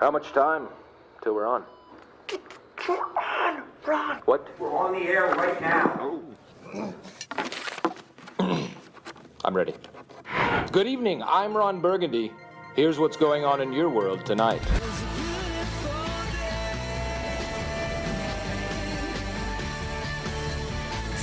How much time till we're on? We're on, Ron. What? We're on the air right now. I'm ready. Good evening. I'm Ron Burgundy. Here's what's going on in your world tonight.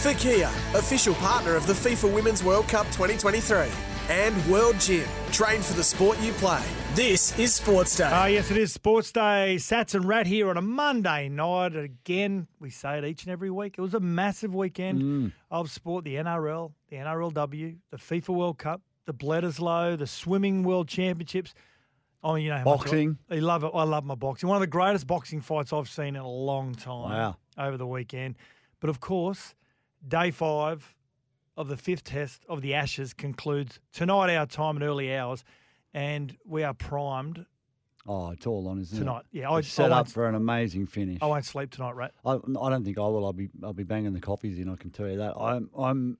For Kia, official partner of the FIFA Women's World Cup 2023. And World Gym, train for the sport you play. This is Sports Day. Ah, yes, it is Sports Day. Sats and Rat here on a Monday night. Again, we say it each and every week. It was a massive weekend of sport. The NRL, the NRLW, the FIFA World Cup, the Bledisloe, the Swimming World Championships. Oh, you know how I- Boxing. I, love it. I love my boxing. One of the greatest boxing fights I've seen in a long time. Wow. Over the weekend, but of course, day five of the fifth test of the Ashes concludes tonight, our time and early hours, and we are primed Oh, it's all on, isn't tonight. it? Tonight, yeah, I, set I, up for an amazing finish. I won't sleep tonight, right? I, I don't think I will. I'll be I'll be banging the coffees in. I can tell you that. I'm I'm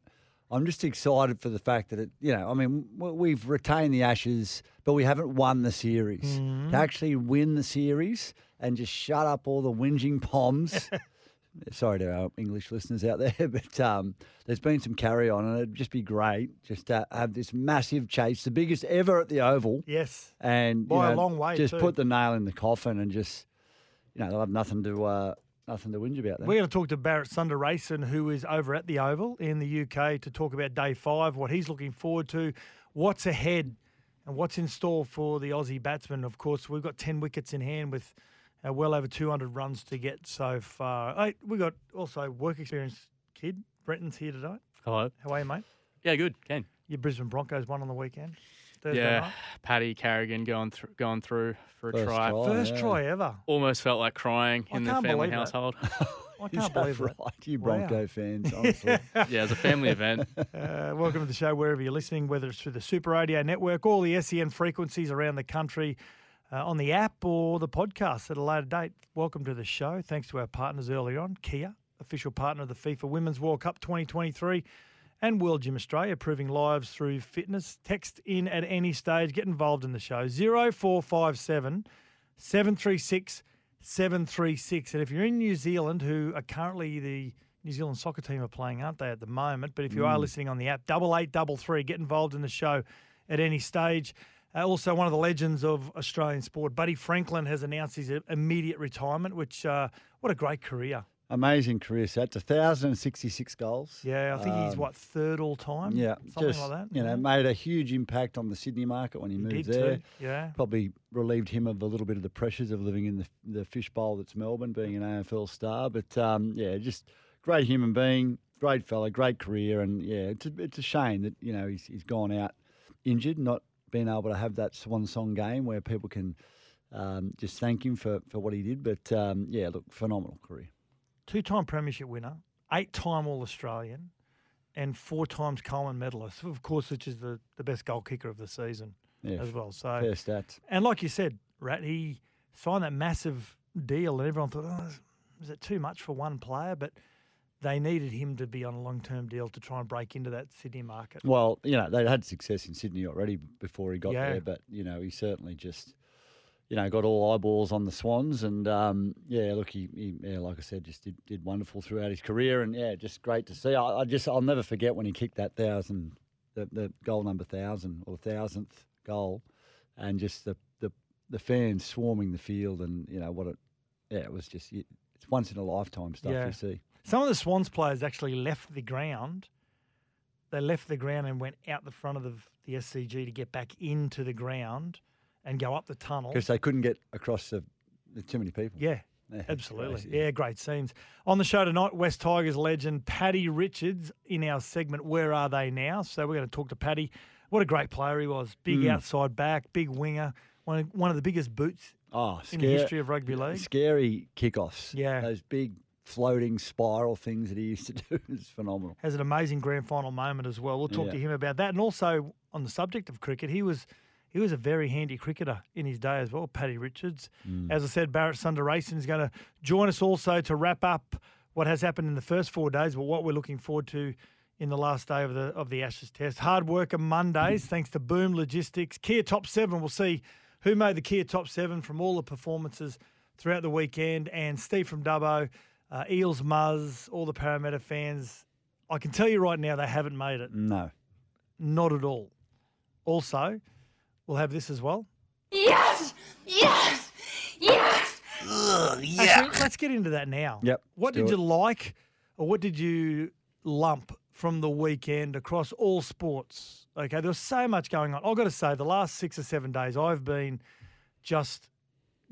I'm just excited for the fact that it. You know, I mean, we've retained the Ashes, but we haven't won the series. Mm-hmm. To actually win the series and just shut up all the whinging poms. Sorry to our English listeners out there, but um, there's been some carry on, and it'd just be great just to have this massive chase, the biggest ever at the Oval Yes. and you By a long way, just too. put the nail in the coffin and just you know they'll have nothing to uh, nothing to whinge about. Then. We're going to talk to Bharat Sundaresan, who is over at the Oval in the UK, to talk about day five, what he's looking forward to, what's ahead, and what's in store for the Aussie batsman. Of course, we've got 10 wickets in hand with uh, well over 200 runs to get so far. Hey, we've got also work experience kid. Brenton's here today. Hello. How are you, mate? Yeah, good. Ken. Your Brisbane Broncos won on the weekend. Thursday Yeah, night. Paddy Carrigan going through going through for a First try. try. First yeah. try ever. Almost felt like crying I in the family household. I Is can't that believe right? that. You Wow. Bronco fans, honestly. yeah, it's a family event. Uh, welcome to the show wherever you're listening, whether it's through the Super Radio Network, all the SEN frequencies around the country, uh, on the app or the podcast at a later date. Welcome to the show. Thanks to our partners earlier on Kia, official partner of the FIFA Women's World Cup 2023, and World Gym Australia, improving lives through fitness. Text in at any stage. Get involved in the show. 0457 736 736. And if you're in New Zealand, who are currently the New Zealand soccer team are playing, aren't they, at the moment? But if you are listening on the app, double eight double three, get involved in the show at any stage. Uh, also, one of the legends of Australian sport, Buddy Franklin, has announced his immediate retirement. Which, uh, what a great career! Amazing career stats, 1,066 goals. Yeah, I think he's Um, what third all time. Yeah, something just, like that. You know, yeah. made a huge impact on the Sydney market when he, He moved did there. too. Yeah, Probably relieved him of a little bit of the pressures of living in the the fishbowl that's Melbourne, being an AFL star. But um, yeah, just great human being, great fella, great career, and yeah, it's a, it's a shame that you know he's, he's gone out injured, not being able to have that swan song game where people can um, just thank him for, for what he did. But um, yeah, look, phenomenal career. two-time premiership winner, eight-time All Australian, and four times Coleman medalist. Of course, which is the, the best goal kicker of the season Yeah, as well. So fair stats. And like you said, Rat, he signed that massive deal, and everyone thought, oh, is it too much for one player? But they needed him to be on a long term deal to try and break into that Sydney market. Well, you know, they'd had success in Sydney already before he got Yeah. there, but, you know, he certainly just, you know, got all eyeballs on the Swans. And, um, yeah, look, he, he yeah, like I said, just did, did wonderful throughout his career. And, yeah, just great to see. I, I just, I'll never forget when he kicked that thousand, the, the goal number thousand or the thousandth goal, and just the, the, the fans swarming the field. And, you know, what it, yeah, it was just, it's once in a lifetime stuff Yeah. you see. Some of the Swans players actually left the ground. They left the ground and went out the front of the, the SCG to get back into the ground and go up the tunnel. Because they couldn't get across the, the too many people. Yeah, Yeah, absolutely. crazy. Yeah, great scenes. On the show tonight, West Tigers legend Paddy Richards in our segment, Where Are They Now? So we're going to talk to Paddy. What a great player he was. Big Mm. outside back, big winger, one of, one of the biggest boots Oh, in the history of rugby league. Scary kickoffs. Yeah. Those big floating spiral things that he used to do is phenomenal. Has an amazing grand final moment as well. We'll talk Yeah. to him about that. And also on the subject of cricket, he was he was a very handy cricketer in his day as well, Paddy Richards. Mm. As I said, Bharat Sundaresan is going to join us also to wrap up what has happened in the first four days, but what we're looking forward to in the last day of the of the Ashes Test. Hard work on Mondays, thanks to Boom Logistics. Kia Top Seven. We'll see who made the Kia Top Seven from all the performances throughout the weekend. And Steve from Dubbo, uh, Eels Muzz, all the Parramatta fans. I can tell you right now, they haven't made it. No. Not at all. Also, we'll have this as well. Yes! Yes! Yes! Actually, let's get into that now. Yep, What did do you like, or what did you lump from the weekend across all sports? Okay, there was so much going on. I've got to say, the last six or seven days, I've been just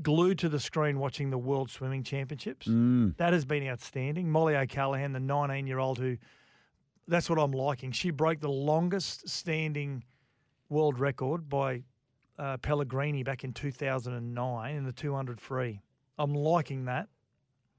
glued to the screen watching the World Swimming Championships. Mm. That has been outstanding. Mollie O'Callaghan, the 19 year old who, that's what I'm liking. She broke the longest standing world record by uh, Pellegrini back in 2009 in the 200 free. I'm liking that.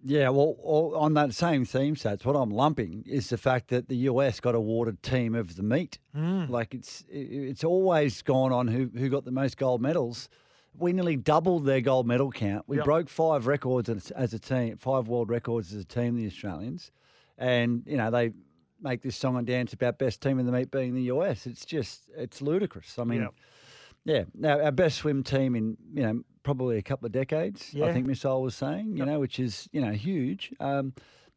Yeah, well, all- on that same theme, Sats, what I'm lumping is the fact that the US got awarded team of the meet. Mm. Like it's it- it's always gone on who who got the most gold medals. We nearly doubled their gold medal count. We Yep. broke five records as, as a team, five world records as a team, the Australians, and you know they make this song and dance about best team in the meet being the US. It's just it's ludicrous. I mean. Yep. Yeah, now our best swim team in you know probably a couple of decades. Yeah. I think Missile was saying, you know, which is you know huge. Um,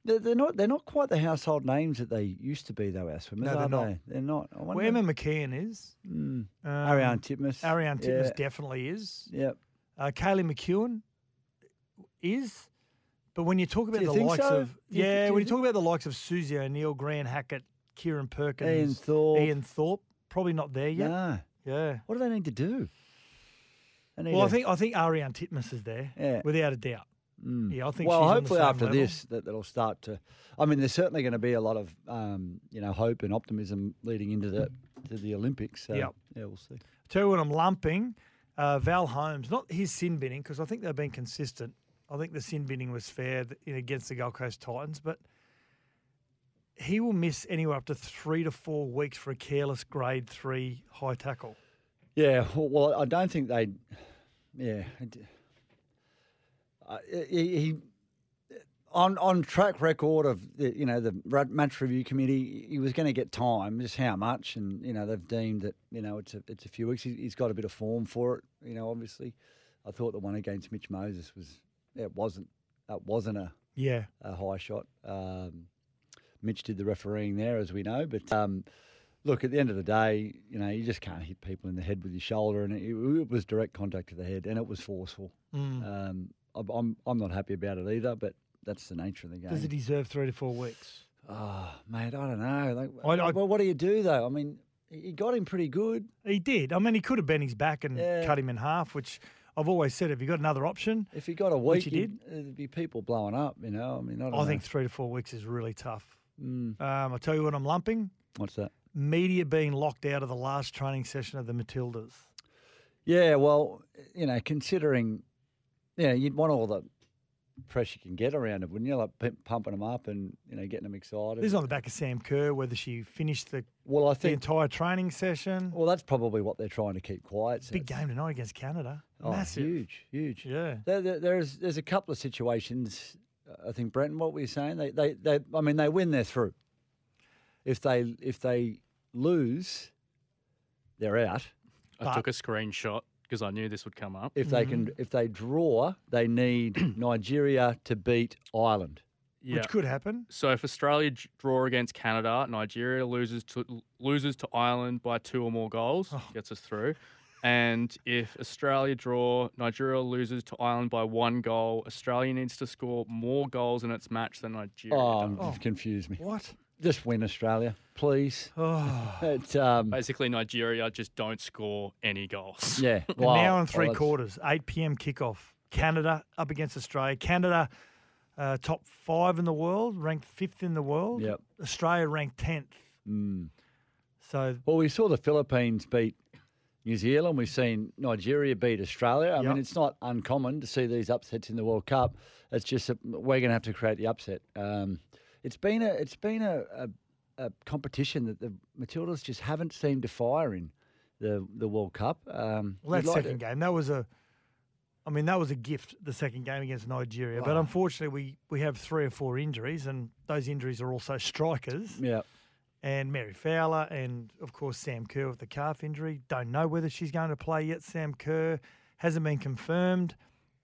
they're, they're not they're not quite the household names that they used to be though. Our swimmers, No, they're are not. they? They're not. I Well, wonder- Emma McKeon is. Mm. Um, Ariarne Titmus. Ariarne Titmus Yeah. definitely is. Yep. Uh, Kaylee McKeown is. But when you talk about you the think likes so? of Do you- yeah, do you when you talk about the likes of Susie O'Neill, Grant Hackett, Kieran Perkins, Ian Thorpe. Ian Thorpe, probably not there yet. No. Yeah. What do they need to do? They need Well, I to- think I think Ariarne Titmus is there, Yeah. without a doubt. Mm. Yeah, I think. well, she's on the hopefully after level. this, that that'll start to. I mean, there's certainly going to be a lot of um, you know hope and optimism leading into the to the Olympics. So, Yep. Yeah, we'll see. Tell you what, I'm lumping uh, Val Holmes, not his sin binning, because I think they've been consistent. I think the sin binning was fair in against the Gold Coast Titans, but he will miss anywhere up to three to four weeks for a careless grade three high tackle. Yeah, well, I don't think they. Yeah, uh, he, he on on track record of the, you know the match review committee. He was going to get time, just how much, and you know they've deemed that you know it's a it's a few weeks. He, he's got a bit of form for it. You know, obviously, I thought the one against Mitch Moses was it wasn't that wasn't a Yeah. a high shot. Um, Mitch did the refereeing there, as we know. But um, look, at the end of the day, you know, you just can't hit people in the head with your shoulder, and it, it was direct contact to the head, and it was forceful. Mm. Um, I'm- I'm not happy about it either, but that's the nature of the game. Does he deserve three to four weeks? Oh, mate, I don't know. Like, I- I- well, what do you do though? I mean, he got him pretty good. He did. I mean, he could have bent his back and Yeah. cut him in half, which I've always said. Have you got another option? If he got a week, he you'd- there'd be people blowing up. You know, I mean, I, I think three to four weeks is really tough. Mm, Um, I'll tell you what I'm lumping. what's that? Media being locked out of the last training session of the Matildas. Yeah, well, you know, considering, you know, you'd want all the press you can get around it, wouldn't you? Like p- pumping them up and you know getting them excited. This is on the back of Sam Kerr, whether she finished the, well, I the think. entire training session. Well, that's probably what they're trying to keep quiet. Big game tonight against Canada. Oh, Massive. huge, huge. Yeah. There, there, there's there's a couple of situations. I think Brenton, what were you saying? They, they, they. I mean, they win, they're through. If they if they lose, they're out. I But- took a screenshot because I knew this would come up. If they can, Mm-hmm. if they draw, they need Nigeria to beat Ireland. Yeah. Which could happen. So if Australia d- draw against Canada, Nigeria loses to loses to Ireland by two or more goals, Oh. gets us through. And if Australia draw, Nigeria loses to Ireland by one goal. Australia needs to score more goals in its match than Nigeria. Oh, does. you've confused me. What? Just win Australia, please. Oh. It's, um, Basically, Nigeria just don't score any goals. yeah. And wow. now Well, in three that's- quarters, 8 p.m. kickoff. Canada up against Australia. Canada, uh, top five in the world, ranked fifth in the world. Yep. Australia ranked 10th. Mm. So, Well, we saw the Philippines beat New Zealand. We've seen Nigeria beat Australia. I Yep. mean, it's not uncommon to see these upsets in the World Cup. It's just that we're going to have to create the upset. Um, it's been a it's been a, a, a competition that the Matildas just haven't seemed to fire in the the World Cup. Um, Well, that like second to- game, that was a, I mean, that was a gift. The second game against Nigeria, but Oh. unfortunately, we we have three or four injuries, and those injuries are also strikers. Yeah. And Mary Fowler, and of course Sam Kerr with the calf injury. Don't know whether she's going to play yet. Sam Kerr hasn't been confirmed,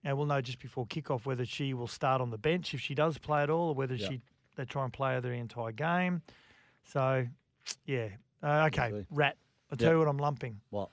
and we'll know just before kickoff whether she will start on the bench if she does play at all, or whether Yeah. she they try and play the entire game. So, yeah, uh, okay, Lovely. rat. I'll tell you what I'm lumping. What?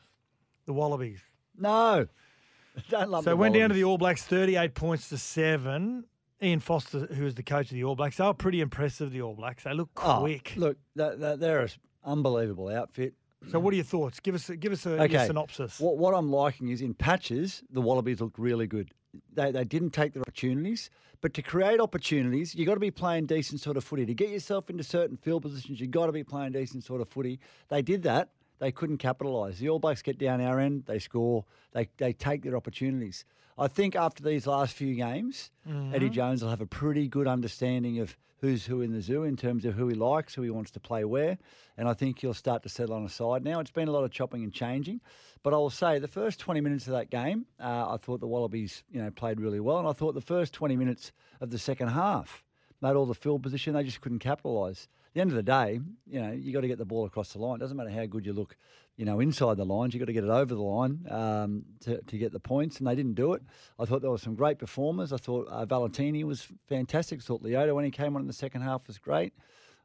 The Wallabies. No. Don't lump So the it went down to the All Blacks, 38 points to seven. Ian Foster, who was the coach of the All Blacks, they were pretty impressive, the All Blacks. They look Oh, quick. look, that, that, they're an unbelievable outfit. So what are your thoughts? Give us a, give us a, your synopsis. What, what I'm liking is in patches, the Wallabies looked really good. They, they didn't take their opportunities, but to create opportunities, you've got to be playing decent sort of footy. To get yourself into certain field positions, you've got to be playing decent sort of footy. They did that. They couldn't capitalise. The All Blacks get down our end, they score, they, they take their opportunities. I think after these last few games, Eddie mm-hmm. Jones will have a pretty good understanding of who's who in the zoo in terms of who he likes, who he wants to play where. And I think he'll start to settle on a side now. It's been a lot of chopping and changing. But I will say the first 20 minutes of that game, uh, I thought the Wallabies, you know, played really well. And I thought the first 20 minutes of the second half made all the field position. They just couldn't capitalise. The end of the day, you know, you got to get the ball across the line. It doesn't matter how good you look, you know, inside the lines. You got to get it over the line um, to, to get the points, and they didn't do it. I thought there were some great performers. I thought uh, Valetini was fantastic. I thought Leota when he came on in the second half was great.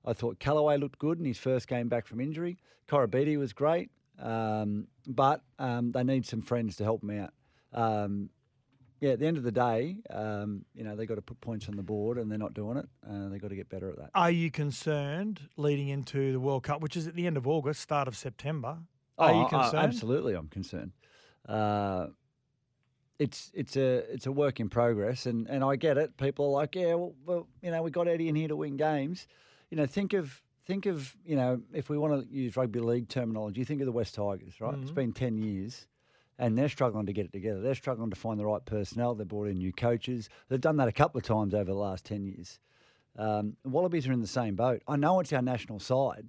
I thought Kellaway looked good in his first game back from injury. Korobiti was great, um, but um, they need some friends to help them out. Um, yeah, at the end of the day, um, you know, they've got to put points on the board, and they're not doing it. Uh, they got to get better at that. Are you concerned leading into the World Cup, which is at the end of August, start of September? Are you Oh, uh, concerned? absolutely, I'm concerned. Uh, it's it's a it's a work in progress, and, and I get it. People are like, yeah, well, well, you know, we got Eddie in here to win games. You know, think of think of you know, if we want to use rugby league terminology, think of the West Tigers, right? It's been ten years, and they're struggling to get it together. They're struggling to find the right personnel. They've brought in new coaches. They've done that a couple of times over the last ten years. Um, Wallabies are in the same boat. I know it's our national side,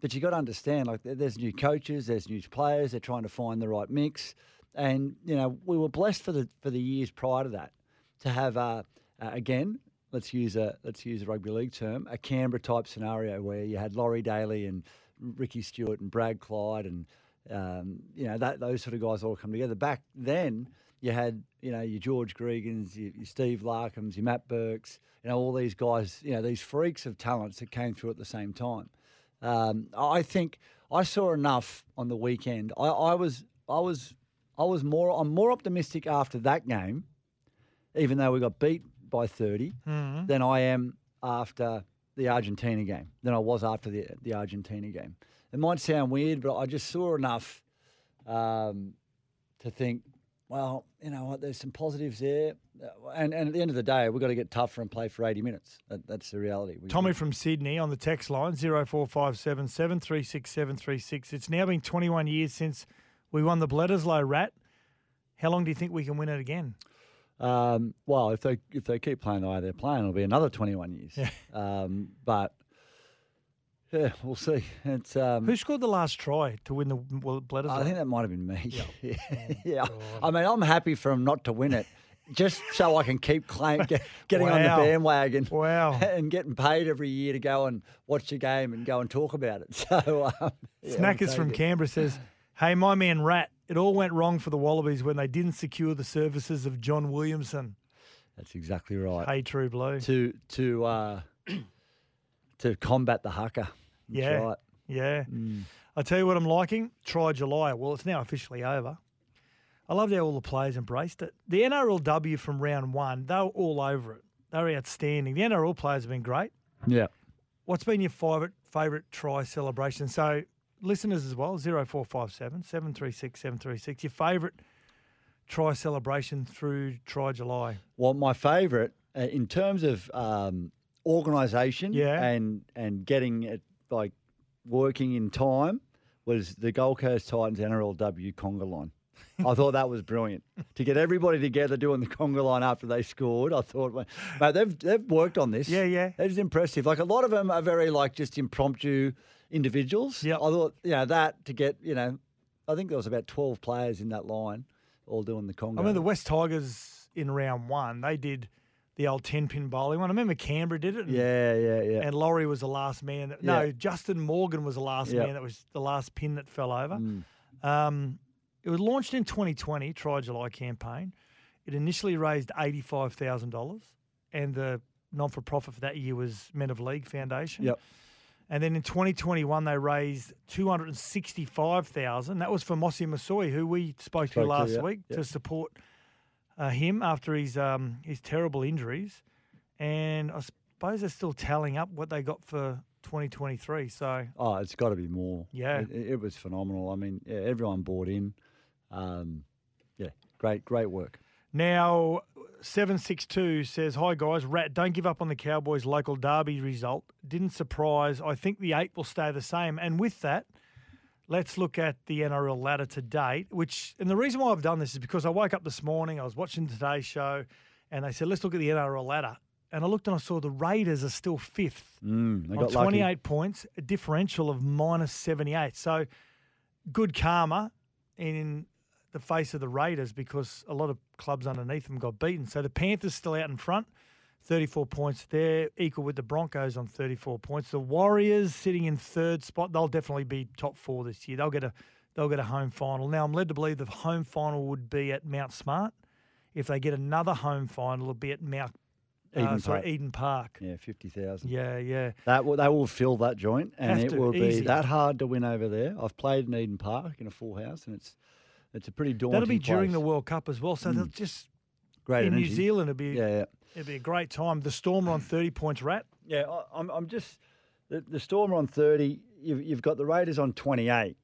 but you've got to understand, like there's new coaches, there's new players. They're trying to find the right mix, and you know we were blessed for the for the years prior to that to have uh, uh, again. Let's use a let's use a rugby league term, a Canberra type scenario where you had Laurie Daley and Ricky Stuart and Brad Clyde and um, you know that those sort of guys all come together. Back then, you had you know your George Gregans, your, your Steve Larkhams, your Matt Burkes, you know all these guys, you know these freaks of talents that came through at the same time. Um, I think I saw enough on the weekend. I, I was I was I was more I'm more optimistic after that game, even though we got beat by 30, Mm-hmm. than I am after the Argentina game than I was after the the Argentina game. It might sound weird, but I just saw enough um, to think, well, you know what, there's some positives there. And, and at the end of the day, we've got to get tougher and play for 80 minutes. That, that's the reality. We- Tommy from Sydney on the text line 0457 736 736. It's now been 21 years since we won the Bledisloe Rat. How long do you think we can win it again? Um, well, if they if they keep playing the way they're playing, it'll be another 21 years. Um, but yeah, we'll see. It's um, Who scored the last try to win the well, Bledisloe? I think that might have been me. Yeah, yeah. I mean, I'm happy for them not to win it, just so I can keep claim, get, getting on the bandwagon. Wow. And getting paid every year to go and watch the game and go and talk about it. So, um, yeah, Snackers from it. Canberra says, Hey, my man Rat, it all went wrong for the Wallabies when they didn't secure the services of John Williamson. That's exactly right. Hey, True Blue. To to uh, to combat the haka. Yeah. right. Yeah. I tell you what I'm liking. Try July. Well, it's now officially over. I loved how all the players embraced it. The NRLW from round one, they were all over it. They were outstanding. The NRL players have been great. Yeah. What's been your favourite favourite try celebration? So listeners as well, 0457 736 736. Your favourite try celebration through Try July. Well, my favourite uh, in terms of um, organisation Yeah. and and getting it like working in time was the Gold Coast Titans NRLW conga line. I thought that was brilliant to get everybody together doing the conga line after they scored. I thought, mate, they've they've worked on this. Yeah, yeah. It's impressive. Like a lot of them are very like just impromptu individuals. Yeah, I thought, you know, that to get, you know, I think there was about twelve players in that line, all doing the conga. I mean, the West Tigers in round one, they did the old 10 pin bowling one. I remember Canberra did it. And, yeah, yeah, yeah. And Laurie was the last man. That, No, Justin Morgan was the last Yeah. man. That was the last pin that fell over. Mm. Um, it was launched in 2020, Try July campaign. It initially raised $85,000, and the non for profit for that year was Men of League Foundation. Yep. And then in 2021, they raised 265000 That was for Mossy Masoe, who we spoke, Spoke to to, last yeah, week yeah. to support uh, him after his um, his terrible injuries. And I suppose they're still tallying up what they got for 2023. So Oh, it's got to be more. Yeah. it, it was phenomenal. I mean, yeah, everyone bought in. Um, yeah, great, great work. Now, 762 says, Hi guys, Rat, don't give up on the Cowboys' local derby result. Didn't surprise. I think the eight will stay the same. And with that, let's look at the NRL ladder to date, which, and the reason why I've done this is because I woke up this morning, I was watching today's show, and they said, let's look at the NRL ladder. And I looked and I saw the Raiders are still fifth Mm, they on got lucky. 28 points, a differential of minus 78. So good karma in the face of the Raiders because a lot of clubs underneath them got beaten. So the Panthers still out in front, 34 points. They're equal with the Broncos on 34 points. The Warriors sitting in third spot. They'll definitely be top four this year. They'll get a they'll get a home final. Now I'm led to believe the home final would be at Mount Smart. If they get another home final, it'll be at Mount uh, Eden sorry, Park. Eden Park. Yeah, fifty thousand. Yeah, yeah. That will, they will fill that joint, and Have it to, will easy. be that hard to win over there. I've played in Eden Park in a full house, and it's it's a pretty daunting. That'll be during the. World Cup as well. So they'll just Great in energy. New Zealand it'll be Yeah, yeah. It'll be a great time. The Storm are on thirty points. Rat. Yeah, I, I'm, I'm just the, the Storm are on thirty. You've, you've got the Raiders on twenty eight.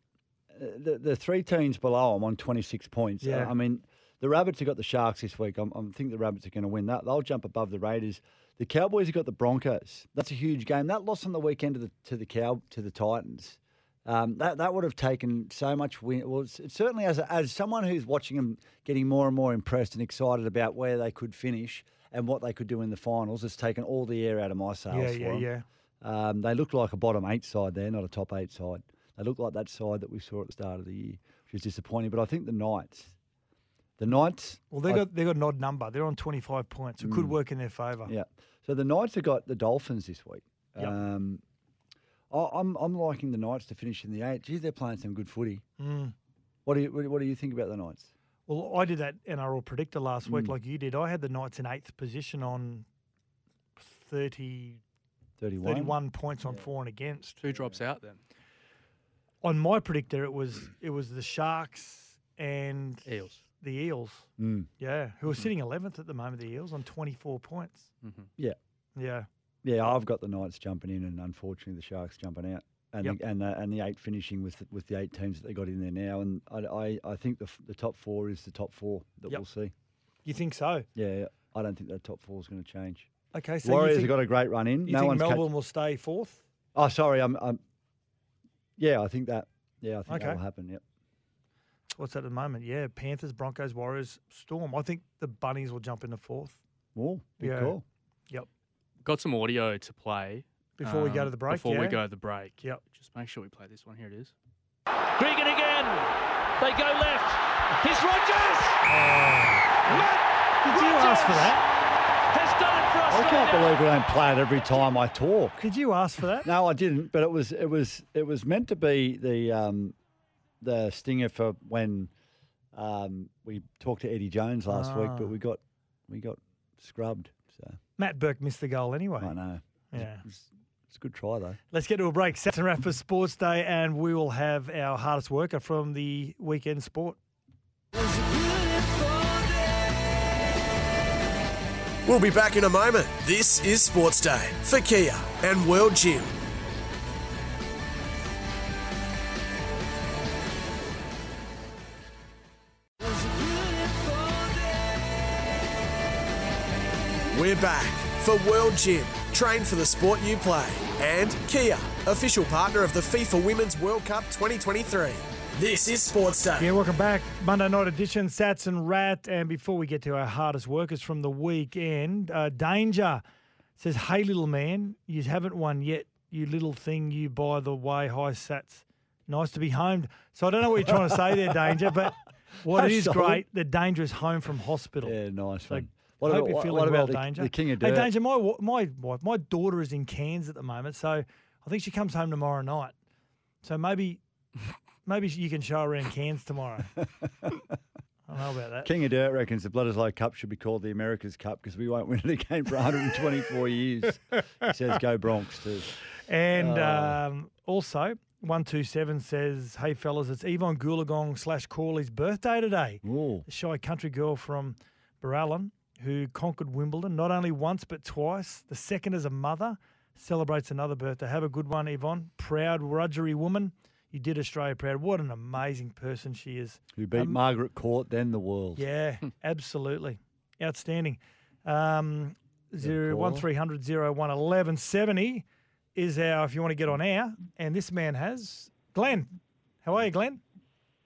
Uh, The, the three teams below them on twenty six points. Yeah. I mean, the Rabbits have got the Sharks this week. I'm, I think the Rabbits are going to win that. They'll jump above the Raiders. The Cowboys have got the Broncos. That's a huge game. That loss on the weekend to the to the cow to the Titans. Um, that that would have taken so much win. Well, it's certainly as a, as someone who's watching them getting more and more impressed and excited about where they could finish and what they could do in the finals. has taken all the air out of my sails. Yeah, for yeah, 'em. yeah. Um, they look like a bottom eight side there, not a top eight side. They look like that side that we saw at the start of the year, which is disappointing. But I think the Knights, the Knights, Well, they got they got an odd number. They're on twenty five points. It could Mm. work in their favour. yeah. So the Knights have got the Dolphins this week. Yep. Um, I, I'm I'm liking the Knights to finish in the eight. Geez, they're playing some good footy. Mm. What do you what do you think about the Knights? Well, I did that NRL predictor last week, Mm. like you did. I had the Knights in eighth position on 30, 31? 31 points on for and against. Who drops out then? On my predictor, it was it was the Sharks and Eels. the Eels. Mm. Yeah, who are sitting eleventh at the moment. The Eels on twenty four points. Mm-hmm. Yeah. Yeah. Yeah, I've got the Knights jumping in, and unfortunately the Sharks jumping out, and Yep. the, and the, and the eight finishing with the, with the eight teams that they got in there now. And I I, I think the f- the top four is the top four that Yep. we'll see. You think so? Yeah, yeah. I don't think that top four is going to change. Okay, so Warriors think, have got a great run in. you no think one's catch- Melbourne will stay fourth? Oh, sorry. I'm, I'm. Yeah, I think that. Yeah, I think Okay. that'll happen. Yep. What's that at the moment? Yeah, Panthers, Broncos, Warriors, Storm. I think the Bunnies will jump into fourth. Oh, good Yeah. call. Yep. Got some audio to play Before we go um, to the break, Before we go to the break. Yep. Just make sure we play this one. Here it is. Gregan again. They go left. Here's Rogers. Matt Did you ask for that? has done it for I can't believe we don't play it every time I talk. Did you ask for that? No, I didn't. But it was it was it was meant to be the um, the stinger for when um, we talked to Eddie Jones last week, Ah. but we got we got scrubbed. So Matt Burke missed the goal anyway. I know. Yeah. It's, it's a good try though. Let's get to a break. Sats and Rat for Sports Day, and we will have our hardest worker from the weekend sport. We'll be back in a moment. This is Sports Day for Kia and World Gym. We're back for World Gym. Train for the sport you play. And Kia, official partner of the FIFA Women's World Cup 2023. This is Sports Day. Yeah, welcome back. Monday night edition, Sats and Rat. And before we get to our hardest workers from the weekend, uh, Danger says, Hey, little man, you haven't won yet, you little thing, you by the way. Hi, Sats. Nice to be home. So I don't know what you're trying to say there, Danger, but what it That's is all. great, the Danger is home from hospital. Yeah, nice So one. I hope you're what- feeling what well, about the, Danger. the King of Hey, Danger, my my wife, my daughter is in Cairns at the moment, so I think she comes home tomorrow night. So maybe, maybe you can show her around Cairns tomorrow. I don't know about that. King of Dirt reckons the Bledisloe Cup should be called the America's Cup because we won't win it again for 124 years. He says go Bronx too. And Oh. um, also, 127 says, Hey, fellas, it's Evonne Goolagong slash Cawley's birthday today. Ooh. The shy country girl from Barellan who conquered Wimbledon not only once but twice. The second as a mother celebrates another birthday. Have a good one, Evonne. Proud, Wiradjuri woman. You did Australia proud. What an amazing person she is. Who beat Um, Margaret Court, then the world. Yeah, absolutely. Outstanding. Um, zero one caller? three hundred zero one eleven seventy is our if you want to get on air. And this man has Glenn. How are you, Glenn?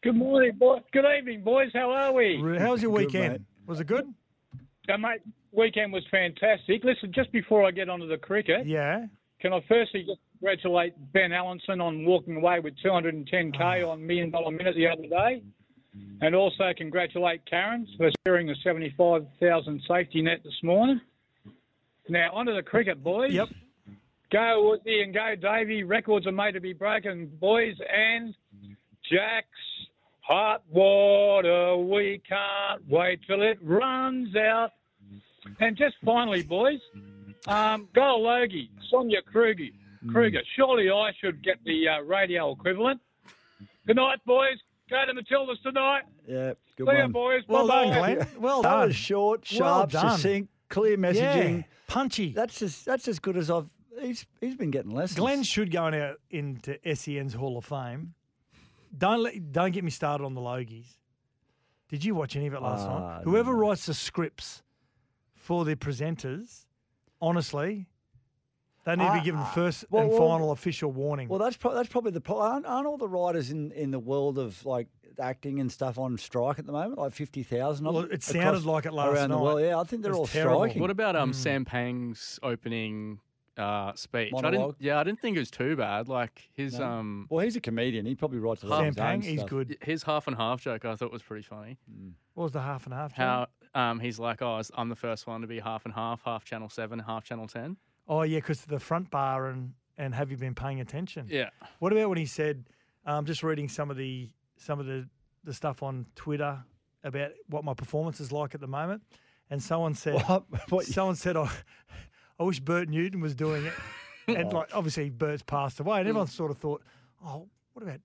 Good morning, boy. Good evening, boys. How are we? How was your weekend? mate. Was it good? Uh, mate, weekend was fantastic. Listen, just before I get onto the cricket, Yeah. can I firstly just congratulate Ben Allenson on walking away with 210k Ah. on Million Dollar Minute the other day, and also congratulate Karen for securing the 75,000 safety net this morning. Now onto the cricket, boys. Yep. Go Woody and go Davey. Records are made to be broken, boys. And Jack's hot water. We can't wait till it runs out. And just finally, boys, um, go Logie, Sonia Kruger. Kruger. Surely I should get the uh, radio equivalent. Good night, boys. Go to Matildas tonight. Yeah, good See ya, one. boys. Well Bye-bye. done, Glenn. Well that done. was short, sharp, done. succinct, clear messaging. Yeah. Punchy. That's as that's as good as I've. He's he's been getting lessons. Glenn should go out into SEN's Hall of Fame. Don't let, don't get me started on the Logies. Did you watch any of it last Ah, night? Whoever writes the scripts for the presenters, honestly, they need to Ah, be given ah, first well, and well- final official warning. Well, that's pro- that's probably the pro- aren't, aren't all the writers in, in the world of like acting and stuff on strike at the moment, like fifty thousand. Well, it sounded like it last around the world. Yeah, I think they're all was terrible. striking. What about um Sam Pang's opening uh, speech? I Monologue? didn't. Yeah, I didn't think it was too bad. Like his No? um Well, he's a comedian. He probably writes a lot Sam of his own Pang, he's stuff. good. his half and half joke I thought was pretty funny. What was the half and half? How John? um he's like, oh, I'm the first one to be half and half, half Channel Seven, half Channel Ten. Oh yeah, because the front bar and and have you been paying attention? Yeah. What about when he said, um, just reading some of the some of the, the stuff on Twitter about what my performance is like at the moment, and someone said, What? What? someone said, oh, I wish Bert Newton was doing it, and like obviously Bert's passed away, and everyone mm. sort of thought, oh, what about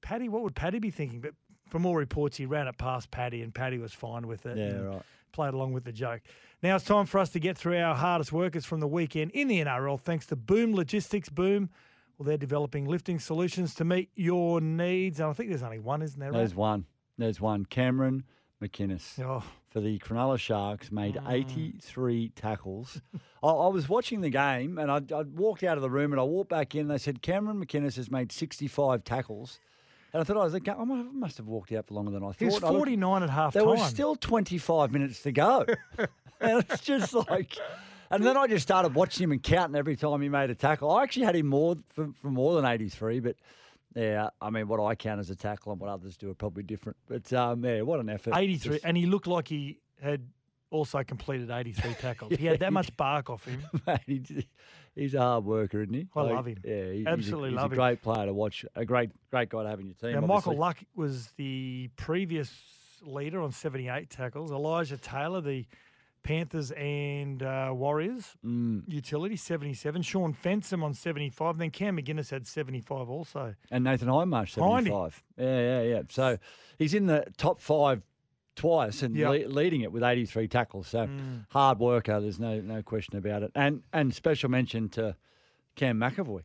Patti? What would Patti be thinking? But from all reports, he ran it past Patti, and Patti was fine with it. Yeah, right. Played along with the joke. Now it's time for us to get through our hardest workers from the weekend in the NRL, thanks to Boom Logistics. Boom. Well, they're developing lifting solutions to meet your needs. And I think there's only one, isn't there? There's Right? one. There's one. Cameron McInnes Oh, for the Cronulla Sharks made Mm. 83 tackles. I, I was watching the game and I, I walked out of the room and I walked back in and they said Cameron McInnes has made 65 tackles. And I thought I was like, I must have walked out for longer than I thought. he was 49 looked- 49 at half There time. was still 25 minutes to go. and it's just like, and then I just started watching him and counting every time he made a tackle. I actually had him more for, for more than 83, but yeah, I mean, what I count as a tackle and what others do are probably different. But um, yeah, what an effort. 83. Just- And he looked like he had also completed 83 tackles. He had that much bark off him. Mate, he's, he's a hard worker, isn't he? I love him. Yeah, he- he's a- Absolutely he's love a him. great player to watch. A great, great guy to have in your team. Now, Michael. Luck was the previous leader on 78 tackles. Elijah Taylor, the Panthers and uh, Warriors Mm. utility, 77. Shaun Fensom on 75. Then Cam McInnes had 75 also. And Nathan Hindmarsh, Hindy. 75. Yeah, yeah, yeah. So he's in the top five twice and Yep. le- leading it with 83 tackles. So Mm. hard worker, there's no no question about it. And and special mention to Cam McEvoy.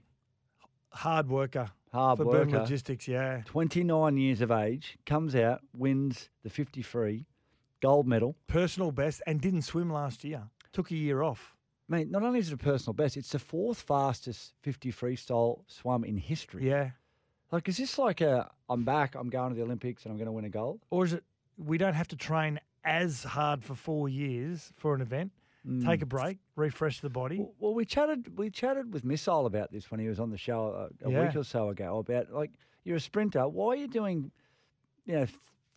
Hard worker Hard for worker. Logistics, yeah. 29 years of age, comes out, wins the 53, gold medal. Personal best and didn't swim last year. Took a year off. I mean, not only is it a personal best, it's the fourth fastest 50 freestyle swum in history. Yeah. Like, is this like a I'm back, I'm going to the Olympics, and I'm going to win a gold? Or is it we don't have to train as hard for four years for an event? Hmm. Take a break, refresh the body. Well, well, we chatted we chatted with Missile about this when he was on the show a, a Yeah. week or so ago about like you're a sprinter. Why are you doing, you know,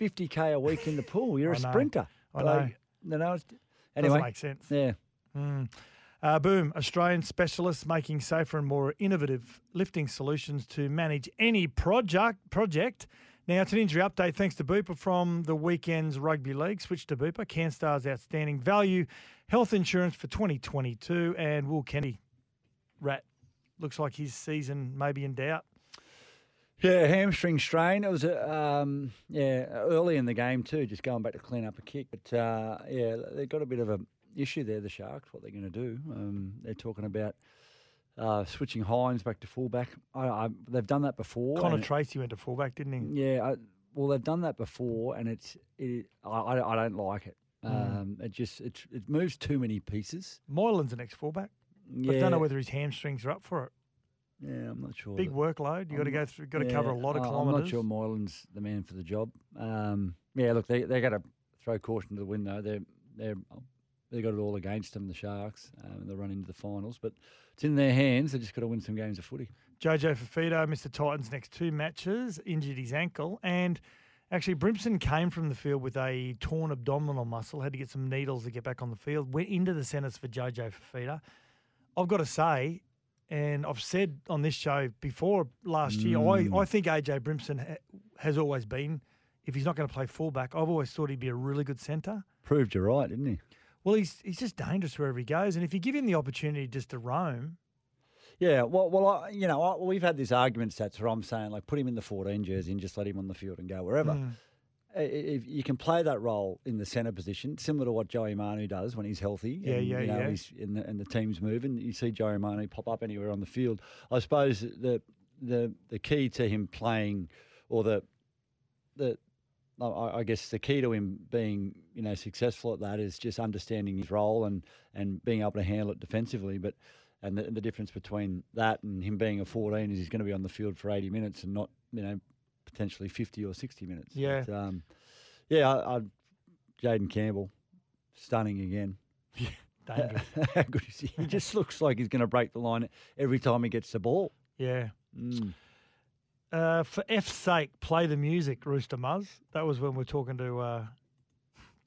50k a week in the pool? You're a know. sprinter. I Like, No, no. It's, Doesn't anyway, make sense. yeah. Mm. Uh, boom, Australian specialists making safer and more innovative lifting solutions to manage any project. project. Now, it's an injury update thanks to Bupa from the weekend's rugby league. Switch to Bupa, Canstar's outstanding value health insurance for 2022. And Will Kennedy, Rat, looks like his season may be in doubt. Yeah, hamstring strain. It was a, um, yeah early in the game too. Just going back to clean up a kick, but uh, yeah, they've got a bit of an issue there. The Sharks, what they're going to do? Um, they're talking about uh, switching Hynes back to fullback. I, I, they've done that before. Connor Tracey went to fullback, didn't he? Yeah, I, well, they've done that before, and it's it, I, I I don't like it. Mm. Um, it just it, it moves too many pieces. Moylan's the next fullback. Yeah, I don't know whether his hamstrings are up for it. Yeah, I'm not sure. Big workload. You got to go through. Got to cover a lot of I- kilometres. I'm not sure Moylan's the man for the job. Um, yeah, look, they they got to throw caution to the wind though. They're they're they got it all against them, the Sharks. Um, they run into the finals, but it's in their hands. They just got to win some games of footy. Jojo Fifita missed the Titans' next two matches, injured his ankle, and actually Brimson came from the field with a torn abdominal muscle, had to get some needles to get back on the field, went into the centres for Jojo Fifita. I've got to say, and I've said on this show before last year, I, I think AJ Brimson ha- has always been, if he's not going to play fullback, I've always thought he'd be a really good centre. Proved you right, didn't he? Well, he's he's just dangerous wherever he goes, and if you give him the opportunity just to roam, Yeah, well, well, I, you know, I, we've had this argument, Sats, where I'm saying like put him in the 14 jersey and just let him on the field and go wherever. Mm. If you can play that role in the centre position, similar to what Joey Manu does when he's healthy, Yeah, and, yeah, you know, yeah. He's in the, and the team's moving, you see Joey Manu pop up anywhere on the field. I suppose the the the key to him playing, or the the I I guess the key to him being, you know, successful at that is just understanding his role and, and being able to handle it defensively. But and the, the difference between that and him being a 14 is he's going to be on the field for 80 minutes and not, you know, potentially 50 or 60 minutes. Yeah. But, um, yeah. I, I, Jayden Campbell, stunning again. dangerous. How good is he? He just looks like he's going to break the line every time he gets the ball. yeah. Mm. Uh, for F's sake, play the music, Rooster Muzz. That was when we are talking to uh,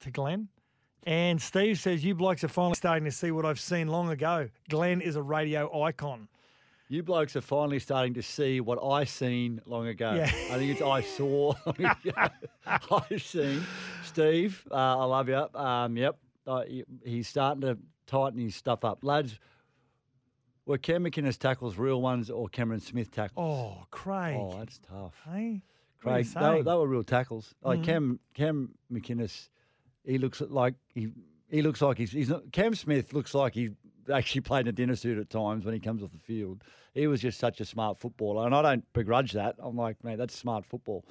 to Glenn. And Steve says, You blokes are finally starting to see what I've seen long ago. Glenn is a radio icon. You blokes are finally starting to see what I seen long ago. Yeah. I think it's I saw. I seen. Steve, uh, I love you. Um, yep, uh, he- he's starting to tighten his stuff up, lads. Were Cam McInnes tackles real ones or Cameron Smith tackles? Oh, Craig. Oh, that's tough. Hey? You Craig, they, were- they were real tackles. Like Mhm. Cam Cam McInnes, he looks like he he looks like he's he's not. Cam Smith looks like he actually played in a dinner suit at times when he comes off the field. He was just such a smart footballer, and I don't begrudge that. I'm like, man, that's smart football.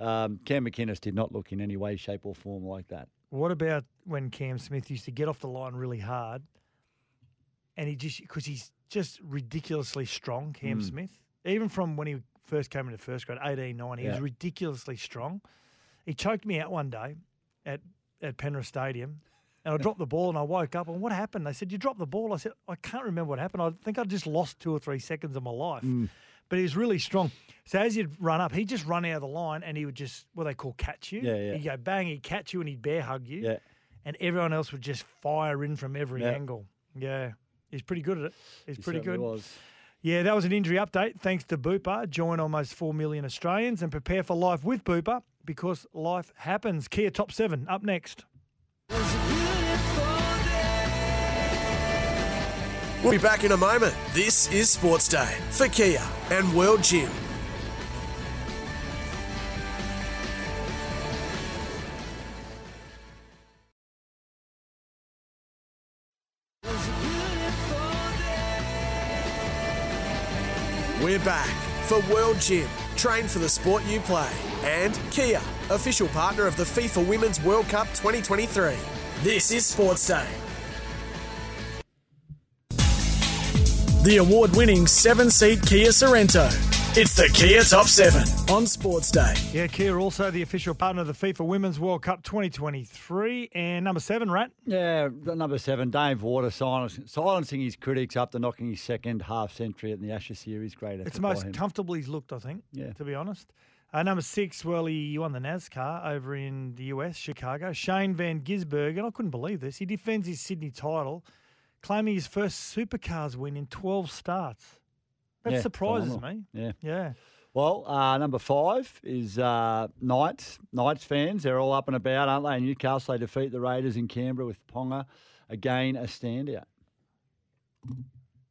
Um, Cam McInnes did not look in any way, shape, or form like that. What about when Cam Smith used to get off the line really hard and he just, because he's just ridiculously strong, Cam Mm. Smith, even from when he first came into first grade, 18, 19, he was ridiculously strong. He choked me out one day at, at Penrith Stadium and I dropped the ball and I woke up and what happened? They said, You dropped the ball. I said, I can't remember what happened. I think I just lost two or three seconds of my life. Mm. But he was really strong. So as you'd run up, he'd just run out of the line and he would just, what they call catch you. Yeah, yeah. He'd go bang, he'd catch you and he'd bear hug you. Yeah. And everyone else would just fire in from every Yeah. angle. Yeah. He's pretty good at it. He's He pretty good. Was. Yeah, that was an injury update. Thanks to Bupa. Join almost 4 million Australians and prepare for life with Bupa because life happens. Kia Top 7 up next. We'll be back in a moment. This is Sports Day for Kia and World Gym. We're back for World Gym. Train for the sport you play. And Kia, official partner of the FIFA Women's World Cup 2023. This is Sports Day. The award winning seven seat Kia Sorento. It's the Kia Top 7 on Sports Day. Yeah, Kia also the official partner of the FIFA Women's World Cup 2023. And number seven, Rat. Yeah, number seven, Dave Warner, silencing, silencing his critics after knocking his second half century at the Ashes series. Great effort It's the by most him. comfortable he's looked, I think, Yeah. to be honest. Uh, number six, well, he won the NASCAR over in the US, Chicago. Shane Van Gisbergen, and I couldn't believe this. He defends his Sydney title, claiming his first supercars win in 12 starts. That Yeah, surprises phenomenal. me. Yeah. Yeah. Well, uh, number five is uh, Knights. Knights fans, they're all up and about, aren't they? In Newcastle, they defeat the Raiders in Canberra with Ponga. Again, a standout.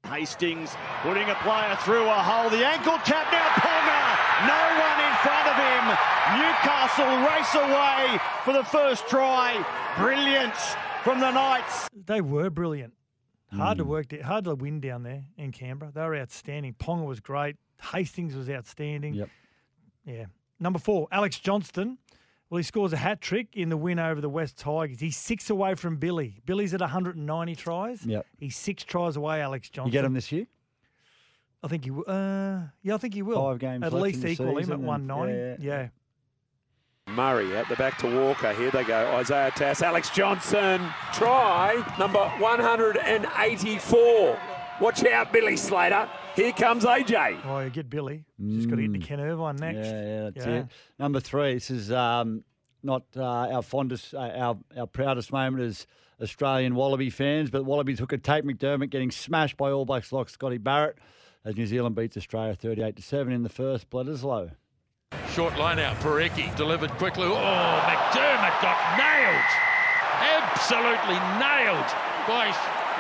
Hastings putting a player through a hole. The ankle tap now, Ponga. No one in front of him. Newcastle race away for the first try. Brilliance from the Knights. They were brilliant. Hard Mm. to work, hard to win down there in Canberra. They were outstanding. Ponga was great. Hastings was outstanding. Yep. Yeah. Number four, Alex Johnston. Well, he scores a hat trick in the win over the West Tigers. He's six away from Billy. Billy's at 190 tries. Yep. He's six tries away, Alex Johnston. You get him this year? I think he will. Uh, yeah, I think he will. Five games At least equal him at 190. yeah, Yeah. yeah. Murray at the back to Walker. Here they go. Isaiah Tass, Alex Johnston. Try number 184. Watch out, Billy Slater. Here comes AJ. Oh, you get Billy. Just got to hit the Ken Irvine next. Yeah, yeah, that's Yeah. it. Number three, this is um, not uh, our fondest, uh, our, our proudest moment as Australian Wallaby fans, but Wallabies hooker Tate McDermott getting smashed by All Blacks lock Scotty Barrett as New Zealand beats Australia 38 to 7 in the first. Bledisloe. Short line out, Parecki delivered quickly. Oh, McDermott got nailed. Absolutely nailed by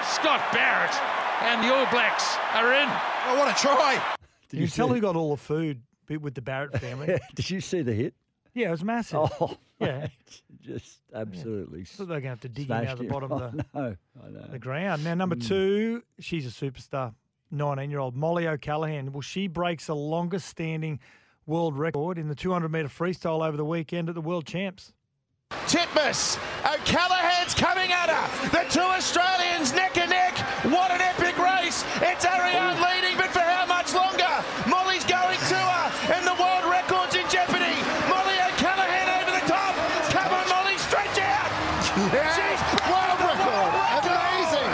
Scott Barrett. And the All Blacks are in. Oh, what a try. Did you can tell who got all the food bit with the Barrett family. Did you see the hit? yeah, it was massive. Oh, yeah. just absolutely. So they're going to have to dig him out of the him. bottom of the, I know, I know. the ground. Now, number Mm. two, she's a superstar, 19 year old Mollie O'Callaghan. Well, she breaks the longest standing world record in the 200 metre freestyle over the weekend at the World Champs. Titmus. O'Callaghan's coming at her. The two Australians neck and neck. What an epic race. It's Ariarne oh. leading, but for how much longer? Mollie's going to her, and the world record's in jeopardy. Mollie O'Callaghan over the top. Come on, Mollie, stretch out. She's world record. Amazing.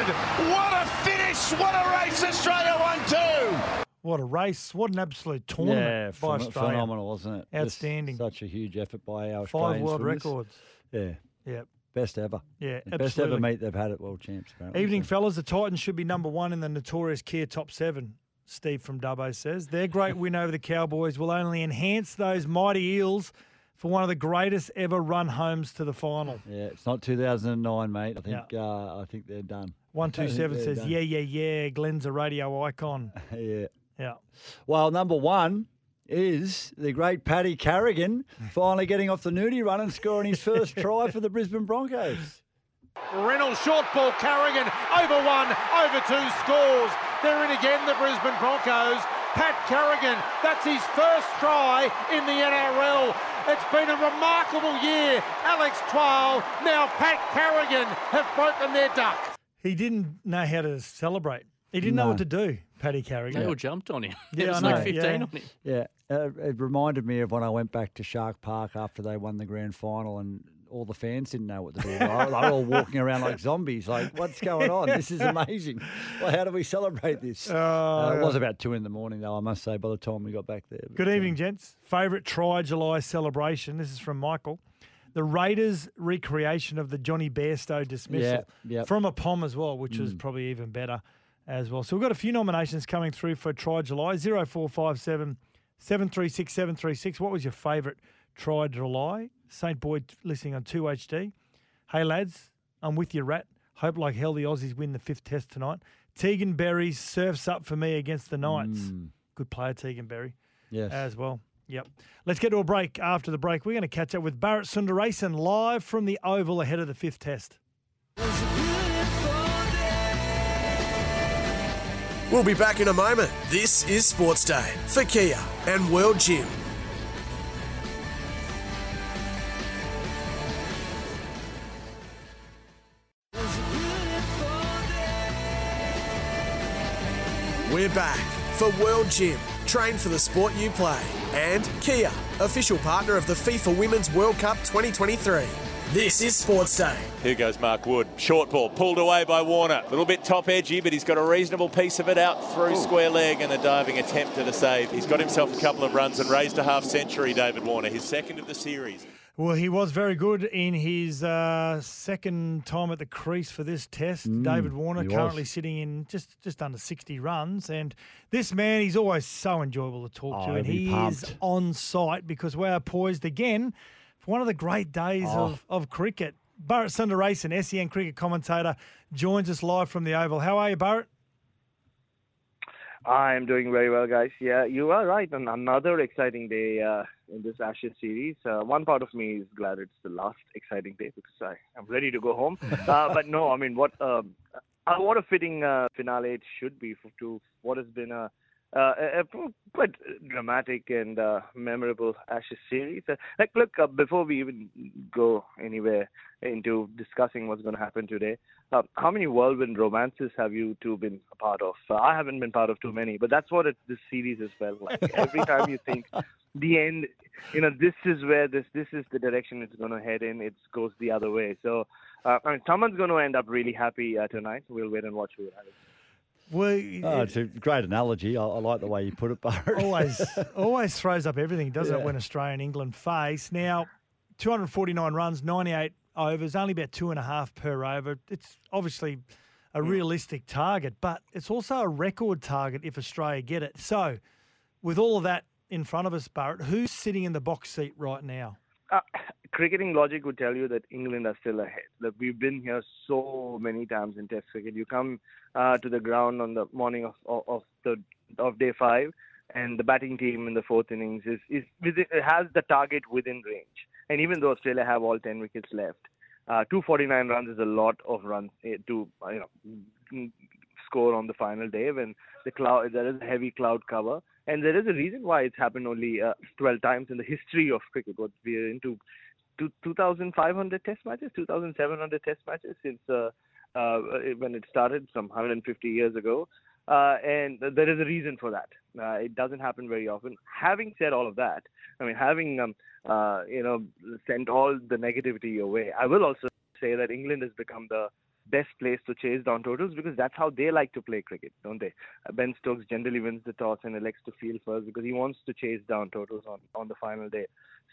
What a finish. What a race. Australia won two. What a race. What an absolute Yeah, tournament by phen- Australia. phenomenal, wasn't it? Just Outstanding. such a huge effort by our Five Australians world records. Yeah. Yeah. Best ever. Yeah, The Best ever meet they've had at World Champs, apparently. Evening, fellas. The Titans should be number one in the notorious Kia top seven. Steve from Dubbo says their great win over the Cowboys will only enhance those mighty Eels for one of the greatest ever run homes to the final. Yeah, it's not 2009, mate. I think uh, I think they're done. One two seven They're says, done. "Yeah, yeah, yeah." Glenn's a radio icon. yeah. Yeah. Well, number one is the great Paddy Carrigan finally getting off the nudie run and scoring his first try for the Brisbane Broncos. Reynolds short ball, Carrigan over one, over two scores. They're in again, the Brisbane Broncos. Pat Carrigan, that's his first try in the NRL. It's been a remarkable year. Alex Twal, now Pat Carrigan have broken their duck. He didn't know how to celebrate. He didn't know what to do. Paddy Carrigan. They all jumped on him. Yeah, there was I like know, 15 yeah. on him. Yeah, uh, it reminded me of when I went back to Shark Park after they won the grand final and all the fans didn't know what to do. They were all walking around like zombies. Like, what's going on? This is amazing. Well, how do we celebrate this? Oh, Uh, it was about two in the morning, though, I must say, by the time we got back there. But, Good evening, gents. Favourite Try July celebration. This is from Michael. The Raiders' recreation of the Jonny Bairstow dismissal Yeah, yep. from a POM as well, which was Mm. probably even better as well. So we've got a few nominations coming through for Try July 0457 736 736. What was your favourite Try July? St. Boyd listening on 2HD. Hey, lads, I'm with you, Rat. Hope like hell the Aussies win the fifth test tonight. Tegan Berry surfs up for me against the Knights. Mm. Good player, Tegan Berry Yes. as well. Yep. Let's get to a break. After the break, we're going to catch up with Bharat Sundaresan live from the Oval ahead of the fifth test. We'll be back in a moment. This is Sports Day for Kia and World Gym. We're back for World Gym. Train for the sport you play. And Kia, official partner of the FIFA Women's World Cup 2023. This is Sports Day. Here goes Mark Wood. Short ball pulled away by Warner. A little bit top edgy, but he's got a reasonable piece of it out through square leg and a diving attempt at a save. He's got himself a couple of runs and raised a half century, David Warner, his second of the series. Well, he was very good in his uh, second time at the crease for this test. Mm, David Warner he was. currently sitting in just just under 60 runs. And this man, he's always so enjoyable to talk to. Oh, And he'll be he is on site because we are poised again for one of the great days Oh. of, of cricket. Bharat Sundaresan, SEN cricket commentator, joins us live from the Oval. How are you, Bharat? I am doing very well, guys. Yeah, you are right. And another exciting day uh, in this Ashes series. Uh, one part of me is glad it's the last exciting day because I am ready to go home. uh, but no, I mean, what um, uh, what a fitting uh, finale it should be for to what has been a uh, a, quite dramatic and uh, memorable Ashes series. Uh, like, look, uh, before we even go anywhere into discussing what's going to happen today, uh, how many whirlwind romances have you two been a part of? Uh, I haven't been part of too many, but that's what it, this series has felt like. Every time you think the end, you know, this is where this this is the direction it's going to head in. It goes the other way. So, uh, I mean, someone's going to end up really happy uh, tonight. We'll wait and watch who it is. Well, Oh, it's a great analogy. I, I like the way you put it, Bharat. always always throws up everything, doesn't it, when Australia and England face? Now, 249 runs, 98 overs, only about two and a half per over. It's obviously a realistic target, but it's also a record target if Australia get it. So, with all of that in front of us, Bharat, who's sitting in the box seat right now? Uh, cricketing logic would tell you that England are still ahead. That we've been here so many times in Test cricket. You come uh, to the ground on the morning of, of of the of day five, and the batting team in the fourth innings is is within, has the target within range. And even though Australia have all ten wickets left, uh, 249 runs is a lot of runs eh, to you know mm, score on the final day when the cloud there is a heavy cloud cover and there is a reason why it's happened only uh, 12 times in the history of cricket what we are into 2500 test matches 2700 test matches since uh, uh, when it started some 150 years ago uh, and there is a reason for that. Uh, it doesn't happen very often. Having said all of that, I mean, having um, uh, you know sent all the negativity away, I will also say that England has become the best place to chase down totals because that's how they like to play cricket, don't they? Uh, Ben Stokes generally wins the toss and elects to field first because he wants to chase down totals on, on the final day.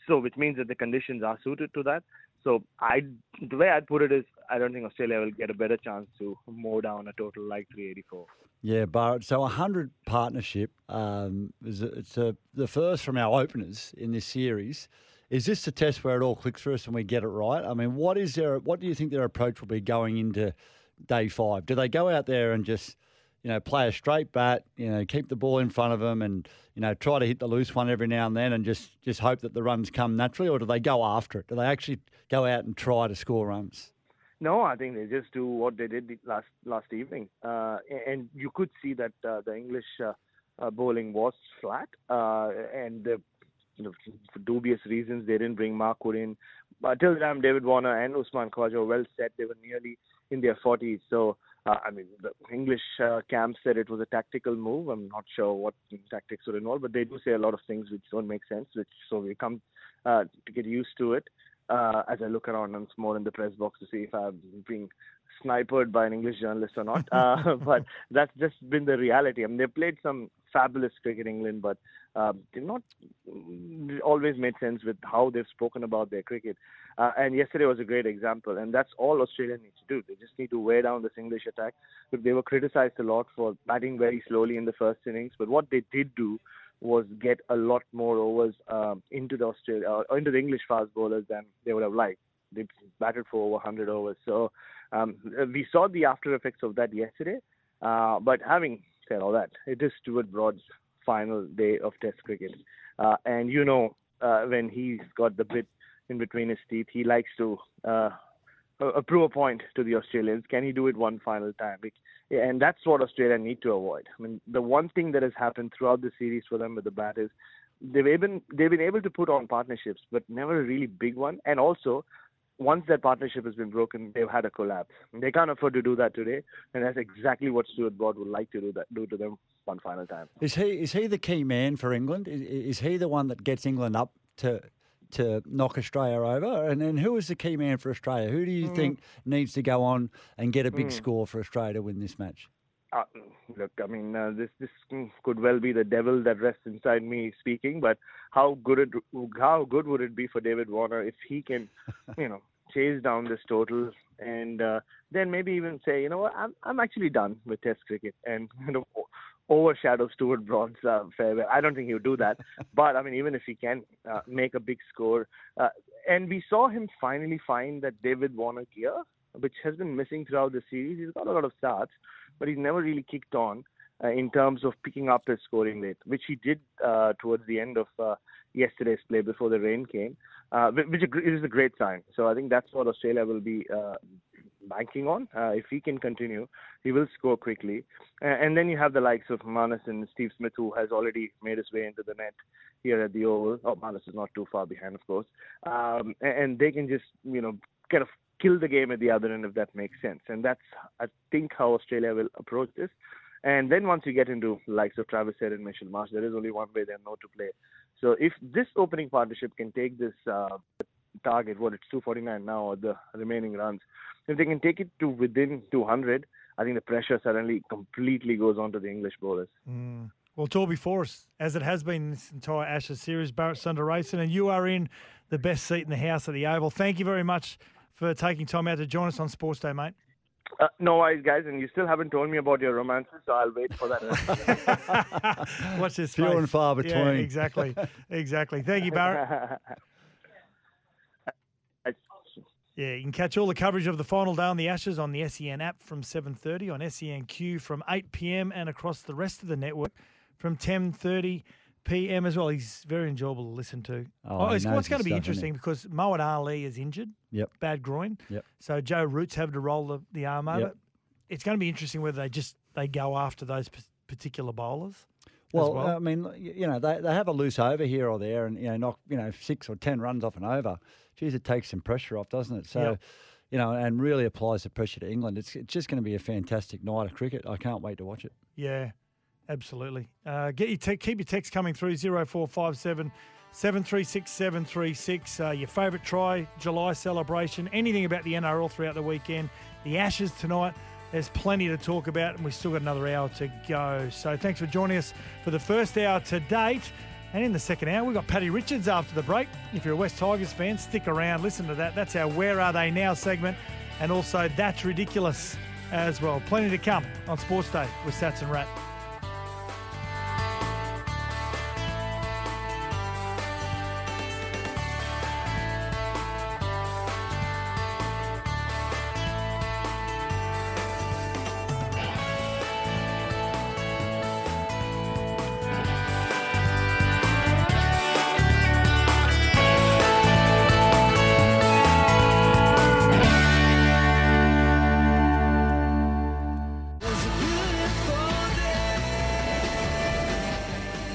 So, which means that the conditions are suited to that. So, I the way I'd put it is, I don't think Australia will get a better chance to mow down a total like 384. Yeah, Bharat. So hundred partnership um, is a, it's a, the first from our openers in this series. Is this the test where it all clicks for us and we get it right? I mean, what is their what do you think their approach will be going into day five? Do they go out there and just you know play a straight bat, you know, keep the ball in front of them, and you know try to hit the loose one every now and then, and just just hope that the runs come naturally, or do they go after it? Do they actually go out and try to score runs? No, I think they just do what they did last last evening, uh, and you could see that uh, the English uh, uh, bowling was flat, uh, and the, you know, for dubious reasons they didn't bring Mark Wood in. But till the time, David Warner and Usman Khawaja were well set. They were nearly in their 40s, so. Uh, I mean, the English uh, camp said it was a tactical move. I'm not sure what tactics would involve, but they do say a lot of things which don't make sense. Which so we come uh, to get used to it uh, as I look around once more in the press box to see if I'm being sniped by an English journalist or not. Uh, but that's just been the reality. I mean, they played some fabulous cricket in England, but uh, they've not always made sense with how they've spoken about their cricket. Uh, and yesterday was a great example, and that's all Australia needs to do. They just need to wear down this English attack. Look, they were criticized a lot for batting very slowly in the first innings, but what they did do was get a lot more overs um, into the Australia uh, into the English fast bowlers than they would have liked. They batted for over 100 overs, so um, we saw the after effects of that yesterday. Uh, but having said all that, it is Stuart Broad's final day of Test cricket, uh, and you know uh, when he's got the bit in between his teeth, he likes to uh, prove a point to the Australians. Can he do it one final time? And that's what Australia need to avoid. I mean, the one thing that has happened throughout the series for them with the bat is they've been they've been able to put on partnerships, but never a really big one. And also, once that partnership has been broken, they've had a collapse. They can't afford to do that today, and that's exactly what Stuart Broad would like to do that do to them one final time. Is he is he the key man for England? Is, is he the one that gets England up to to knock Australia over? And then who is the key man for Australia? Who do you Mm. think needs to go on and get a big Mm. score for Australia to win this match? Uh, look, I mean, uh, this this could well be the devil that rests inside me speaking, but how good it how good would it be for David Warner if he can, you know, chase down this total and uh, then maybe even say, you know what, I'm I'm actually done with Test cricket and you know overshadow Stuart Broad's uh, farewell. I don't think he'll do that, but I mean, even if he can uh, make a big score, uh, and we saw him finally find that David Warner gear, which has been missing throughout the series. He's got a lot of starts, but he's never really kicked on uh, in terms of picking up his scoring rate, which he did uh, towards the end of uh, yesterday's play before the rain came, uh, which is a great sign. So I think that's what Australia will be uh, banking on. Uh, if he can continue, he will score quickly. And then you have the likes of Marnus and Steve Smith, who has already made his way into the net here at the Oval. Oh, Marnus is not too far behind, of course. Um, and, they can just, you know, kind of kill the game at the other end, if that makes sense. And that's, I think, how Australia will approach this. And then once you get into likes of Travis Head and Mitchell Marsh, there is only one way they know to play. So if this opening partnership can take this uh, target, what it's 249 now, or the remaining runs, if they can take it to within 200, I think the pressure suddenly completely goes on to the English bowlers. Mm. Well, it's all before us, as it has been this entire Ashes series. Bharat Sundaresan, and you are in the best seat in the house at the Oval. Thank you very much for taking time out to join us on Sports Day, mate. Uh, no worries, guys, and you still haven't told me about your romances, so I'll wait for that. Watch this Few and far Yeah, between. exactly, exactly. Thank you, Bharat. Yeah, you can catch all the coverage of the final day on the Ashes on the SEN app from 7.30, on SENQ from 8 p.m. and across the rest of the network from 10.30 p.m. as well. He's very enjoyable to listen to. Oh, oh he it's, what's going to be stuff, interesting because Moeen Ali is injured, Yep. bad groin. Yep. So Joe Roots having to roll the, the arm over. Yep. It's going to be interesting whether they just they go after those p- particular bowlers. Well, well. I mean, you know, they, they have a loose over here or there, and you know, knock you know six or ten runs off an over. Geez, it takes some pressure off, doesn't it? So, Yep. you know, and really applies the pressure to England. It's, it's just going to be a fantastic night of cricket. I can't wait to watch it. Yeah, absolutely. Uh, get your te- keep your text coming through 0457 736 736. Uh, your favourite try, July celebration, anything about the NRL throughout the weekend. The Ashes tonight. There's plenty to talk about, and we've still got another hour to go. So thanks for joining us for the first hour to date. And in the second hour, we've got Paddy Richards after the break. If you're a West Tigers fan, stick around, listen to that. That's our Where Are They Now segment. And also, That's Ridiculous as well. Plenty to come on Sports Day with Sats and Rat.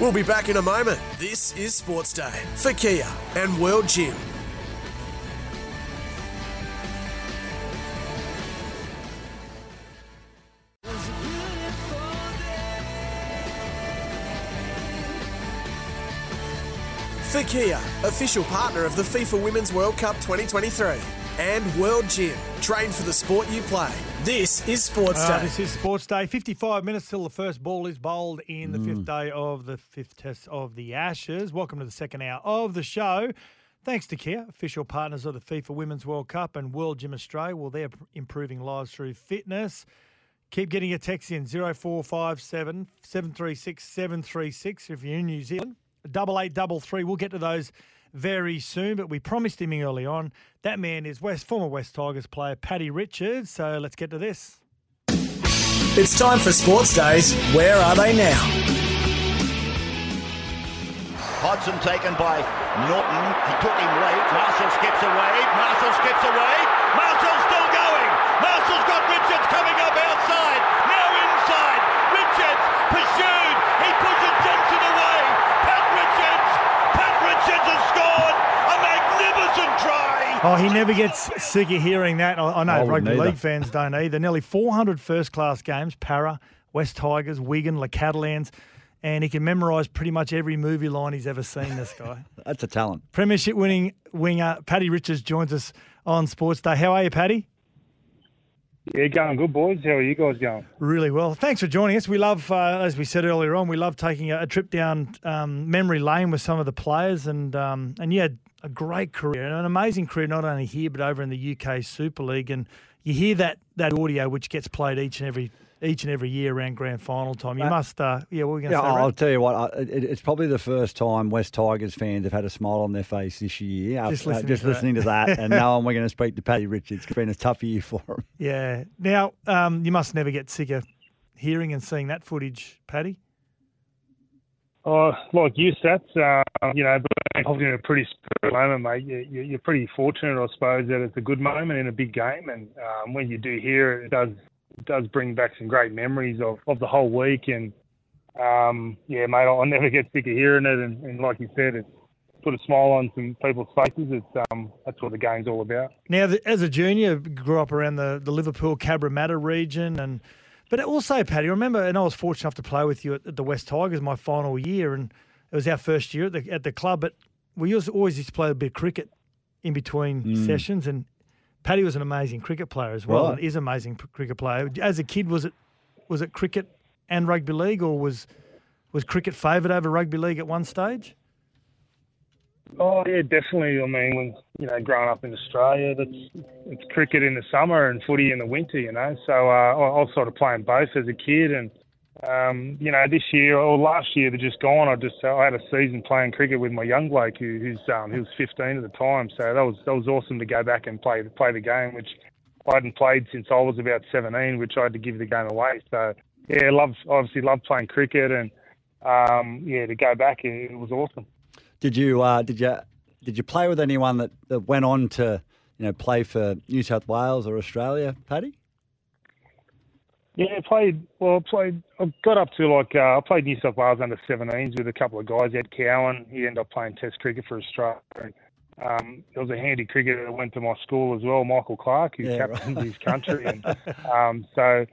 We'll be back in a moment. This is Sports Day for Kia and World Gym. For Kia, official partner of the FIFA Women's World Cup 2023. And World Gym, train for the sport you play. This is Sports Uh, Day. this is Sports Day. 55 minutes till the first ball is bowled in the fifth day of the fifth test of the Ashes. Welcome to the second hour of the show. Thanks to Kia, official partners of the FIFA Women's World Cup and World Gym Australia. Well, they're improving lives through fitness. Keep getting your texts in 0457 736 736 if you're in New Zealand. Double eight double three. We'll get to those very soon, but we promised him early on. That man is West former West Tigers player Paddy Richards. So let's get to this. It's time for Sports Days. Where are they now? Hodgson taken by Norton. He took him late. Marshall skips away. Marshall skips away. Marshall's still going. Marshall's got Richards coming up outside. Now inside. Richards pursued. Oh, he never gets sick of hearing that. I, I know I rugby either. league fans don't either. Nearly 400 first class games Parra, West Tigers, Wigan, La Catalans, and he can memorise pretty much every movie line he's ever seen, this guy. That's a talent. Premiership winning winger Paddy Richards joins us on Sports Day. How are you, Paddy? Yeah, going good, boys. How are you guys going? Really well. Thanks for joining us. We love, uh, as we said earlier on, we love taking a, a trip down um, memory lane with some of the players, and um, and you had a great career, and an amazing career, not only here but over in the UK Super League. And you hear that that audio which gets played each and every each and every year around grand final time. You Uh, must, uh, yeah. Were we going to Yeah, say? I'll Brad? tell you what. I, it, it's probably the first time West Tigers fans have had a smile on their face this year. Just uh, listening just to that. listening to that, and knowing we're going to speak to Paddy Richards. It's been a tough year for him. Yeah. Now, um, you must never get sick of hearing and seeing that footage, Paddy. Oh, like you, Sats, uh, you know, being involved in a pretty moment, mate. You, you're pretty fortunate, I suppose, that it's a good moment in a big game, and um, when you do hear it, it does it does bring back some great memories of, of the whole week. And um, yeah, mate, I'll never get sick of hearing it. And, and like you said, it's put a smile on some people's faces. It's um, that's what the game's all about. Now, as a junior, grew up around the, the Liverpool Cabramatta region, and but also, Paddy, remember, and I was fortunate enough to play with you at, at the West Tigers my final year, and it was our first year at the at the club. But we used, always used to play a bit of cricket in between Mm. sessions, and Paddy was an amazing cricket player as well, Right. and is an amazing cricket player. As a kid, was it was it cricket and rugby league, or was was cricket favoured over rugby league at one stage? Oh yeah, definitely. I mean, when you know, growing up in Australia, that's it's cricket in the summer and footy in the winter. You know, so uh, I, was sort of playing both as a kid, and um, you know, this year or last year, they're just gone. I just I had a season playing cricket with my young bloke who, who's um, he was 15 at the time. So that was that was awesome to go back and play play the game, which I hadn't played since I was about 17, which I had to give the game away. So yeah, love obviously love playing cricket, and um, yeah, to go back, it was awesome. Did you uh, did you did you play with anyone that, that went on to you know play for New South Wales or Australia, Paddy? Yeah, I played. Well, I played. I got up to like uh, I played New South Wales under 17s with a couple of guys. Ed Cowan. He ended up playing Test cricket for Australia. Um, there was a handy cricketer that went to my school as well, Michael Clarke, who Yeah, captained right. his country. And um, so,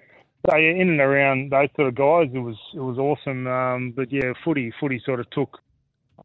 so yeah, in and around those sort of guys, it was it was awesome. Um, but yeah, footy footy sort of took,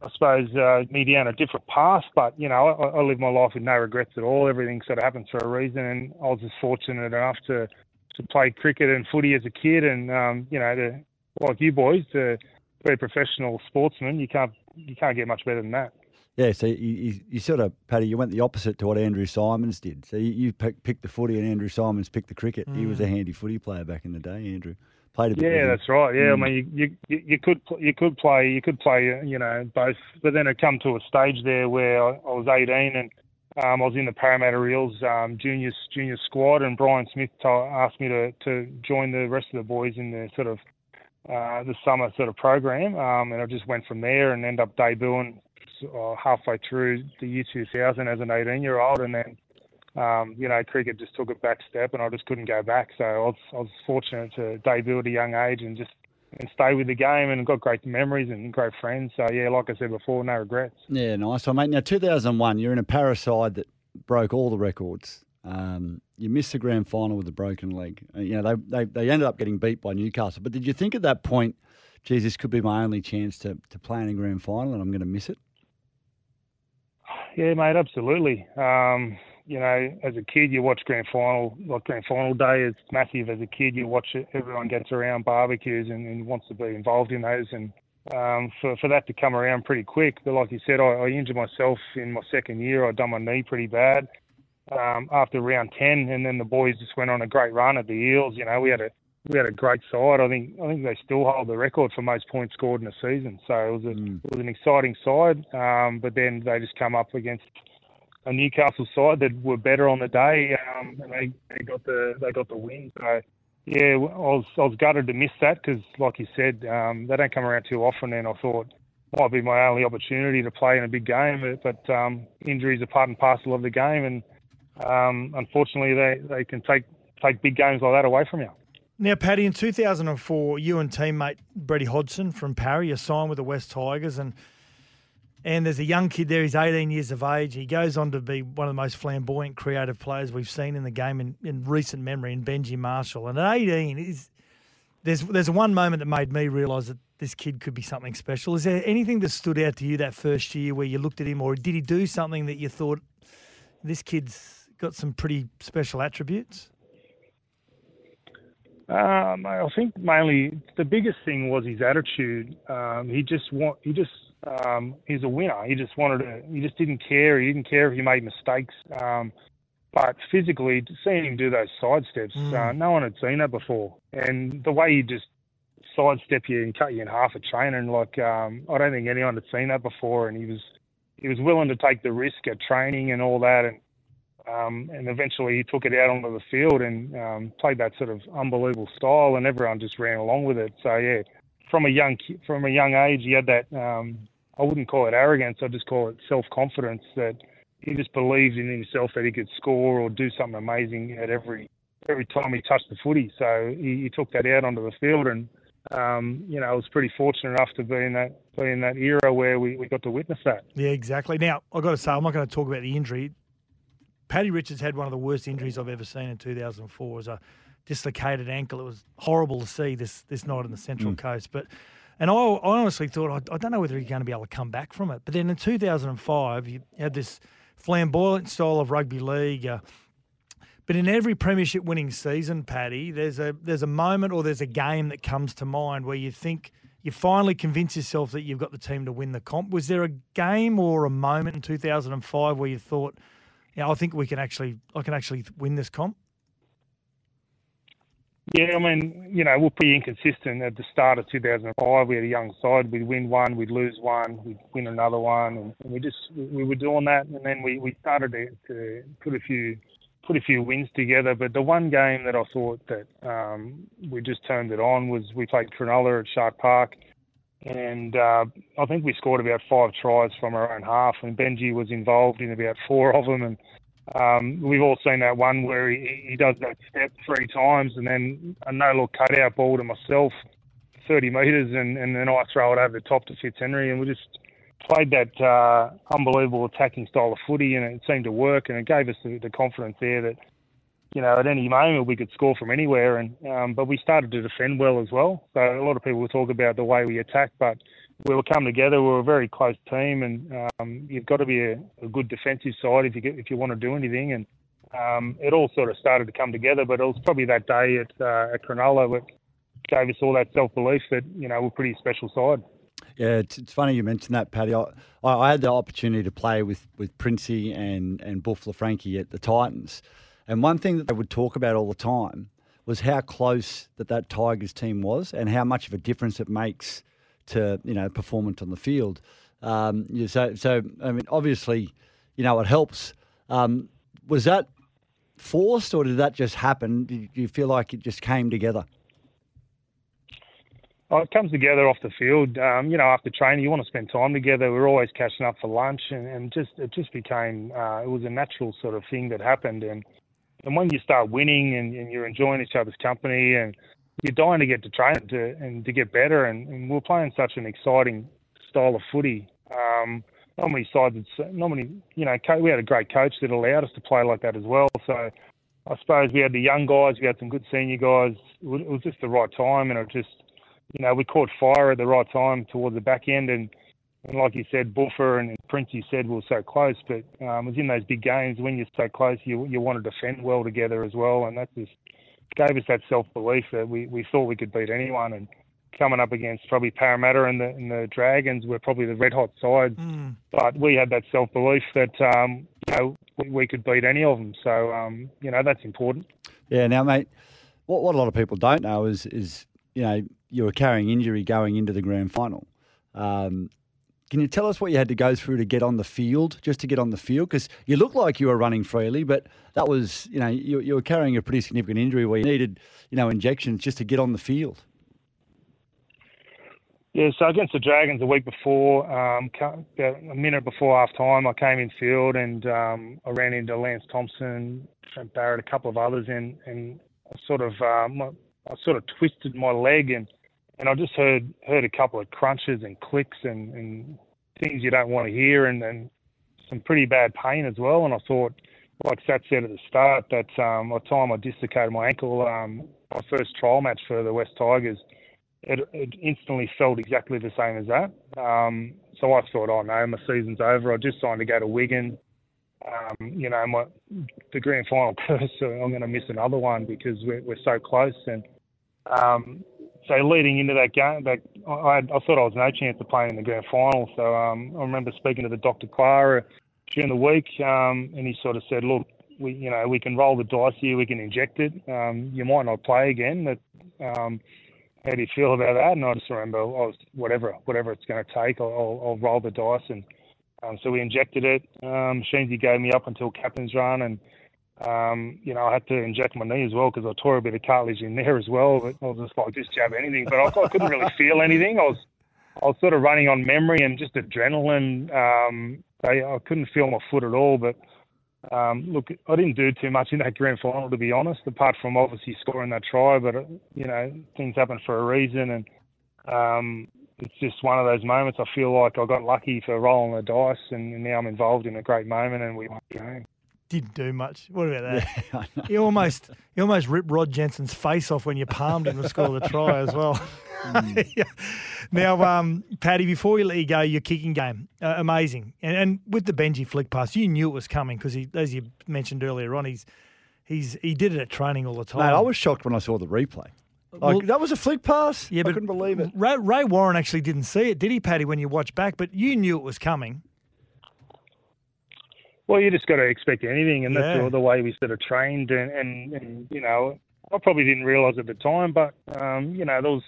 I suppose, uh, me down a different path. But you know, I, I live my life with no regrets at all. Everything sort of happens for a reason, and I was just fortunate enough to to play cricket and footy as a kid, and um, you know, to like you boys, to be a professional sportsman. You can't you can't get much better than that. Yeah, so you, you, you sort of, Paddy, you went the opposite to what Andrew Symonds did. So you, you pick, picked the footy and Andrew Symonds picked the cricket. He was a handy footy player back in the day, Andrew. Played a bit. Yeah, that's right. Yeah, Mm. I mean, you, you you could you could play you could play you know both, but then it come to a stage there where I, I was 18 and um, I was in the Parramatta Eels um, junior junior squad, and Brian Smith to- asked me to to join the rest of the boys in the sort of uh, the summer sort of program, um, and I just went from there and ended up debuting uh, halfway through the year 2000 as an 18 year old, and then um, you know, cricket just took a back step and I just couldn't go back. So I was, I was fortunate to debut at a young age and just and stay with the game and got great memories and great friends. So yeah, like I said before, no regrets. Yeah, nice one, mate. Now, 2001, you're in a paraside that broke all the records. Um, you missed the grand final with a broken leg. Uh, You know, they, they, they ended up getting beat by Newcastle. But did you think at that point, geez, this could be my only chance to, to play in a grand final and I'm going to miss it? Yeah, mate, absolutely. Um, you know, as a kid, you watch grand final, like grand final day is massive. As a kid, you watch it, everyone gets around barbecues and, and wants to be involved in those. And um, for for that to come around pretty quick, but like you said, I, I injured myself in my second year. I'd done my knee pretty bad um, after round ten, and then the boys just went on a great run at the Eels. You know, we had a we had a great side. I think I think they still hold the record for most points scored in a season. So it was a, it was an exciting side. Um, but then they just come up against a Newcastle side that were better on the day, um, and they, they got the they got the win. So yeah, I was I was gutted to miss that because, like you said, um, they don't come around too often. And I thought might be my only opportunity to play in a big game, but, um, injuries are part and parcel of the game, and um, unfortunately they, they can take take big games like that away from you. Now, Paddy, in 2004, you and teammate Brady Hodgson from Parry, you signed with the West Tigers, and And there's a young kid there, he's 18 years of age. He goes on to be one of the most flamboyant, creative players we've seen in the game in, in recent memory, in Benji Marshall. And at 18, is there's there's one moment that made me realise that this kid could be something special. Is there anything that stood out to you that first year where you looked at him, or did he do something that you thought this kid's got some pretty special attributes? Um, I think mainly the biggest thing was his attitude. Um, he just want he just um, he's a winner. He just wanted to. He just didn't care. He didn't care if he made mistakes. Um, but physically, seeing him do those side steps, Mm. uh, no one had seen that before. And the way he just sidestep you and cut you in half a training, like um, I don't think anyone had seen that before. And he was he was willing to take the risk at training and all that. And um, and eventually he took it out onto the field and um, played that sort of unbelievable style, and everyone just ran along with it. So yeah, from a young from a young age, he had that. Um, I wouldn't call it arrogance. I just call it self confidence that he just believed in himself that he could score or do something amazing at every every time he touched the footy. So he, he took that out onto the field, and um, you know, I was pretty fortunate enough to be in that be in that era where we, we got to witness that. Yeah, exactly. Now, I've got to say, I'm not going to talk about the injury. Paddy Richards had one of the worst injuries I've ever seen in 2004. It was a dislocated ankle. It was horrible to see this this night on the Central Mm. Coast. But and I, I honestly thought I, I don't know whether he's going to be able to come back from it. But then in 2005, you had this flamboyant style of rugby league. Uh, but in every premiership winning season, Paddy, there's a there's a moment or there's a game that comes to mind where you think you finally convince yourself that you've got the team to win the comp. Was there a game or a moment in 2005 where you thought, yeah, I think we can actually I can actually win this comp? Yeah, I mean, you know, we're pretty inconsistent at the start of 2005. We had a young side. We'd win one, we'd lose one, we'd win another one, and, we just we were doing that. And then we, we started to, to put a few put a few wins together. But the one game that I thought that um, we just turned it on was we played Cronulla at Shark Park, and uh, I think we scored about five tries from our own half, and Benji was involved in about four of them, and um, we've all seen that one where he, he does that step three times and then a no look cutout ball to myself, 30 metres, and, and then I throw it over the top to Fitzhenry. And we just played that uh, unbelievable attacking style of footy, and it seemed to work. And it gave us the, the confidence there that, you know, at any moment we could score from anywhere. And um, But we started to defend well as well. So a lot of people will talk about the way we attack, but we were come together. We were a very close team, and um, you've got to be a, a good defensive side if you get, if you want to do anything. And um, it all sort of started to come together. But it was probably that day at uh, at Cronulla that gave us all that self belief that you know we're a pretty special side. Yeah, it's, it's funny you mentioned that, Paddy. I, I I had the opportunity to play with, with Princey and, and Buff Laffranchi at the Titans. And one thing that they would talk about all the time was how close that that Tigers team was and how much of a difference it makes to, you know, performance on the field. Um, so, so, I mean, obviously, you know, it helps. Um, was that forced or did that just happen? Did you feel like it just came together? Oh, it comes together off the field. Um, you know, after training, you want to spend time together. We're always catching up for lunch, and, and just it just became uh, it was a natural sort of thing that happened. And and when you start winning and, and you're enjoying each other's company, and you're dying to get to train to and to get better, and, and we're playing such an exciting style of footy. Um, not many sides, not many, you know, we had a great coach that allowed us to play like that as well. So I suppose we had the young guys, we had some good senior guys. It was, just the right time, and it just you know, we caught fire at the right time towards the back end, and, and like you said, Buffer and Prince, you said we were so close, but um, it was in those big games when you're so close, you you want to defend well together as well, and that just gave us that self belief that we, we thought we could beat anyone, and coming up against probably Parramatta and the and the Dragons were probably the red hot sides, but we had that self belief that um, you know we, we could beat any of them, so um, you know that's important. Yeah, now, mate, what, what a lot of people don't know is, is you know, you were carrying injury going into the grand final. Um, can you tell us what you had to go through to get on the field, just to get on the field? Because you looked like you were running freely, but that was, you know, you, you were carrying a pretty significant injury where you needed, you know, injections just to get on the field. Yeah, so against the Dragons a week before, um, about a minute before half time, I came in field and um, I ran into Lance Thompson, Trent Barrett, a couple of others, and and I sort of um, I sort of twisted my leg and and I just heard heard a couple of crunches and clicks and and things you don't want to hear, and then some pretty bad pain as well. And I thought, like Sat said at the start, that um, by the time I dislocated my ankle, um, my first trial match for the West Tigers, it, it instantly felt exactly the same as that. Um, so I thought, oh no, my season's over. I just signed to go to Wigan. Um, you know, my the grand final curse, so I'm going to miss another one because we're, we're so close. And um, so leading into that game, that I, I thought I was no chance of playing in the grand final. So um, I remember speaking to the Dr. Clara during the week, um, and he sort of said, "Look, we you know we can roll the dice here, we can inject it. Um, you might not play again, but um, how do you feel about that?" And I just remember, I was whatever whatever it's going to take, I'll, I'll, roll the dice, and um, so we injected it. Um, Sheensy gave me up until captain's run, and um, you know, I had to inject my knee as well because I tore a bit of cartilage in there as well. But I was just like, just jab anything. But I, I couldn't really feel anything. I was, I was sort of running on memory and just adrenaline. Um, I, I couldn't feel my foot at all. But um, look, I didn't do too much in that grand final, to be honest, apart from obviously scoring that try. But uh, you know, things happen for a reason, and um, it's just one of those moments. I feel like I got lucky for rolling the dice, and now I'm involved in a great moment, and we won the game didn't do much. What about that? Yeah, he almost he almost ripped Rod Jensen's face off when you palmed him to score the try as well. Mm. yeah. Now, um, Paddy, before we let you go, your kicking game, uh, amazing. And, and, with the Benji flick pass, you knew it was coming because, he, as you mentioned earlier on, he's he's he did it at training all the time. Mate, I was shocked when I saw the replay. Like, well, that was a flick pass. Yeah, I but couldn't believe it. Ray, Ray Warren actually didn't see it, did he, Paddy? When you watch back, but you knew it was coming. Well, you just got to expect anything, and that's yeah. the way we sort of trained. And, and, and you know, I probably didn't realise at the time, but um, you know, there was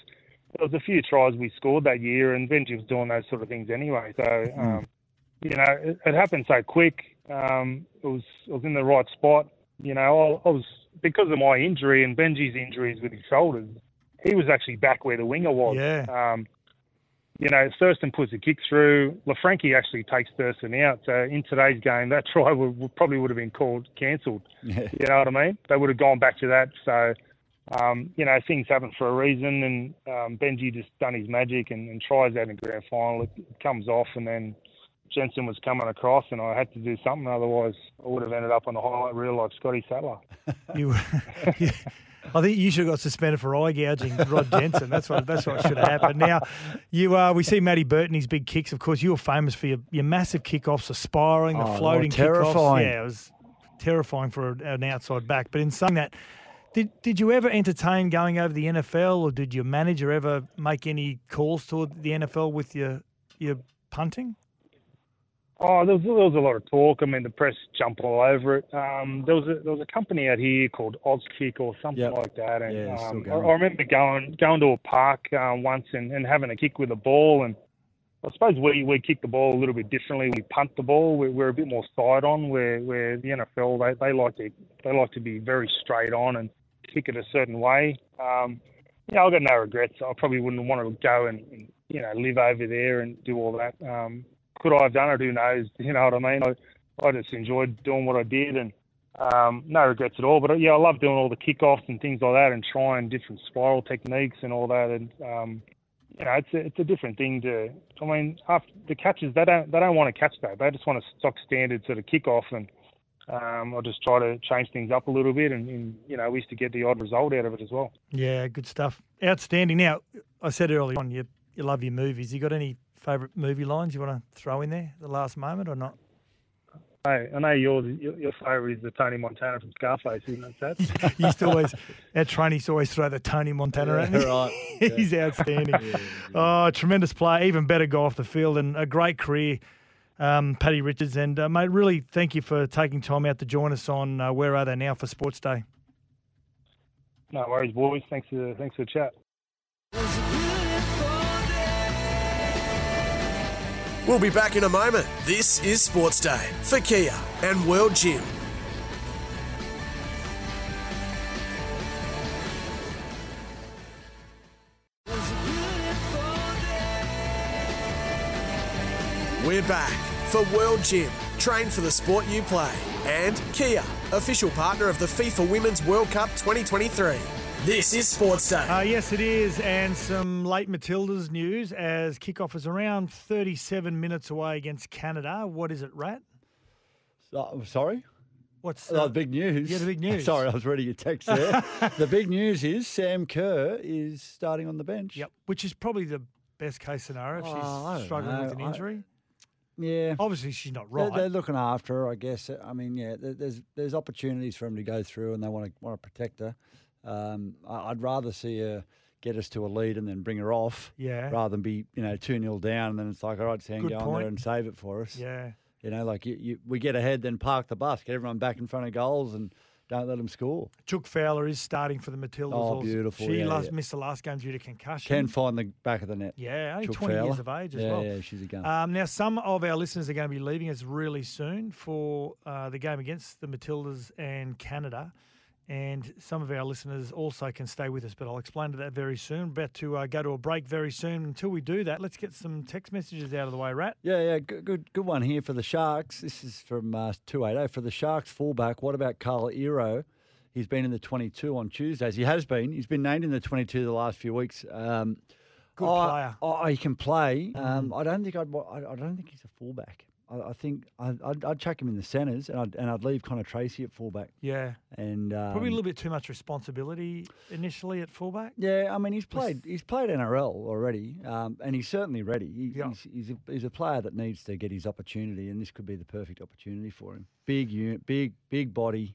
there was a few tries we scored that year, and Benji was doing those sort of things anyway. So, hmm. um, you know, it, it, happened so quick. Um, it was I was in the right spot. You know, I, I was because of my injury and Benji's injuries with his shoulders. He was actually back where the winger was. Yeah. Um, you know, Thurston puts a kick through. Laffranchi actually takes Thurston out. So in today's game, that try would, would probably would have been called cancelled. Yeah. You know what I mean? They would have gone back to that. So, um, you know, things happen for a reason. And um, Benji just done his magic and, and tries that in grand final. It, it comes off, and then Jensen was coming across, and I had to do something. Otherwise, I would have ended up on the highlight reel like Scotty Sattler. you, I think you should have got suspended for eye gouging Rod Jensen. That's what that's what should have happened. Now, you uh, we see Matty Burton his big kicks. Of course, you were famous for your, your massive kickoffs, the spiraling, the oh, floating terrifying. kickoffs. Yeah, it was terrifying for an outside back. But in saying that, did did you ever entertain going over the NFL, or did your manager ever make any calls toward the NFL with your your punting? Oh, there was, there was a lot of talk. I mean, the press jumped all over it. Um, there was a there was a company out here called Auskick or something yep. like that, and yeah, um, I, I, remember going going to a park uh, once and, and having a kick with a ball, and I suppose we we kick the ball a little bit differently. We punt the ball. We're, we're a bit more side on. Where where the NFL they, they like to they like to be very straight on and kick it a certain way. Um, yeah, I've got no regrets. I probably wouldn't want to go and, and you know live over there and do all that. Um, could I have done it? Who knows? You know what I mean? I, I just enjoyed doing what I did and um, no regrets at all. But yeah, I love doing all the kickoffs and things like that and trying different spiral techniques and all that. And um, you know, it's a, it's a different thing to. I mean, after the catches, they don't they don't want to catch that. They just want a stock standard sort of kickoff and. Um, I'll just try to change things up a little bit, and, and, you know we used to get the odd result out of it as well. Yeah, good stuff. Outstanding. Now, I said earlier on, you you love your movies. You got any favourite movie lines you want to throw in there at the last moment or not? Hey, I know yours. Your, your favourite is the Tony Montana from Scarface, isn't it, Seth? you used to always, our trainees always throw the Tony Montana yeah, at me. Right. He's yeah. outstanding. yeah, oh, tremendous player, even better go off the field, and a great career, um, Paddy Richards. And uh, mate, really thank you for taking time out to join us on uh, Where Are They Now for Sports Day. No worries, boys. Thanks for thanks for the chat. We'll be back in a moment. This is Sports Day for Kia and World Gym. We're back for World Gym. Train for the sport you play. And Kia, official partner of the FIFA Women's World Cup 2023. This is Sports Day. Uh, yes, it is. And some late Matildas news as kickoff is around 37 minutes away against Canada. What is it, Rat? So, sorry? What's Oh, uh, the big news? Yeah, the big news. Sorry, I was reading your text there. the big news is Sam Kerr is starting on the bench. Yep, which is probably the best case scenario if Oh, she's don't struggling with an know. I- injury. Yeah. Obviously, she's not They're, right. they're looking after her, I guess. I mean, yeah, there's there's opportunities for him to go through, and they want to want to protect her. Um, I'd rather see her get us to a lead and then bring her off, Yeah. rather than be you know two 0 down and then it's like all right, Sam, Good go on there and save it for us. Yeah. You know, like you, you, we get ahead, then park the bus, get everyone back in front of goals, and don't let them score. Chook Fowler is starting for the Matildas. Oh, also. beautiful. She Yeah, last, yeah. missed the last game due to concussion. Can find the back of the net. Yeah, only Chook 20 years of age as yeah, well. Yeah, she's a gun. Um, now, some of our listeners are going to be leaving us really soon for uh, the game against the Matildas and Canada. And some of our listeners also can stay with us, but I'll explain to that very soon. About to uh, go to a break very soon. Until we do that, let's get some text messages out of the way, Rat. Yeah, yeah, good, good, good one here for the Sharks. This is from uh, 280. For the Sharks fullback, what about Kayal Iro? He's been in the 22 on Tuesdays. He has been. He's been named in the 22 the last few weeks. Um, Good I- player. I, he can play. Um, I don't think I'd. I, I don't think he's a fullback. I, I think I'd, I'd, I'd chuck him in the centres, and I'd, and I'd leave Connor Tracey at fullback. Yeah. And um, Probably a little bit too much responsibility initially at fullback. Yeah, I mean he's played he's played NRL already, um, and he's certainly ready. He, Yeah. he's, he's, a, he's a player that needs to get his opportunity, and this could be the perfect opportunity for him. Big unit, big big body,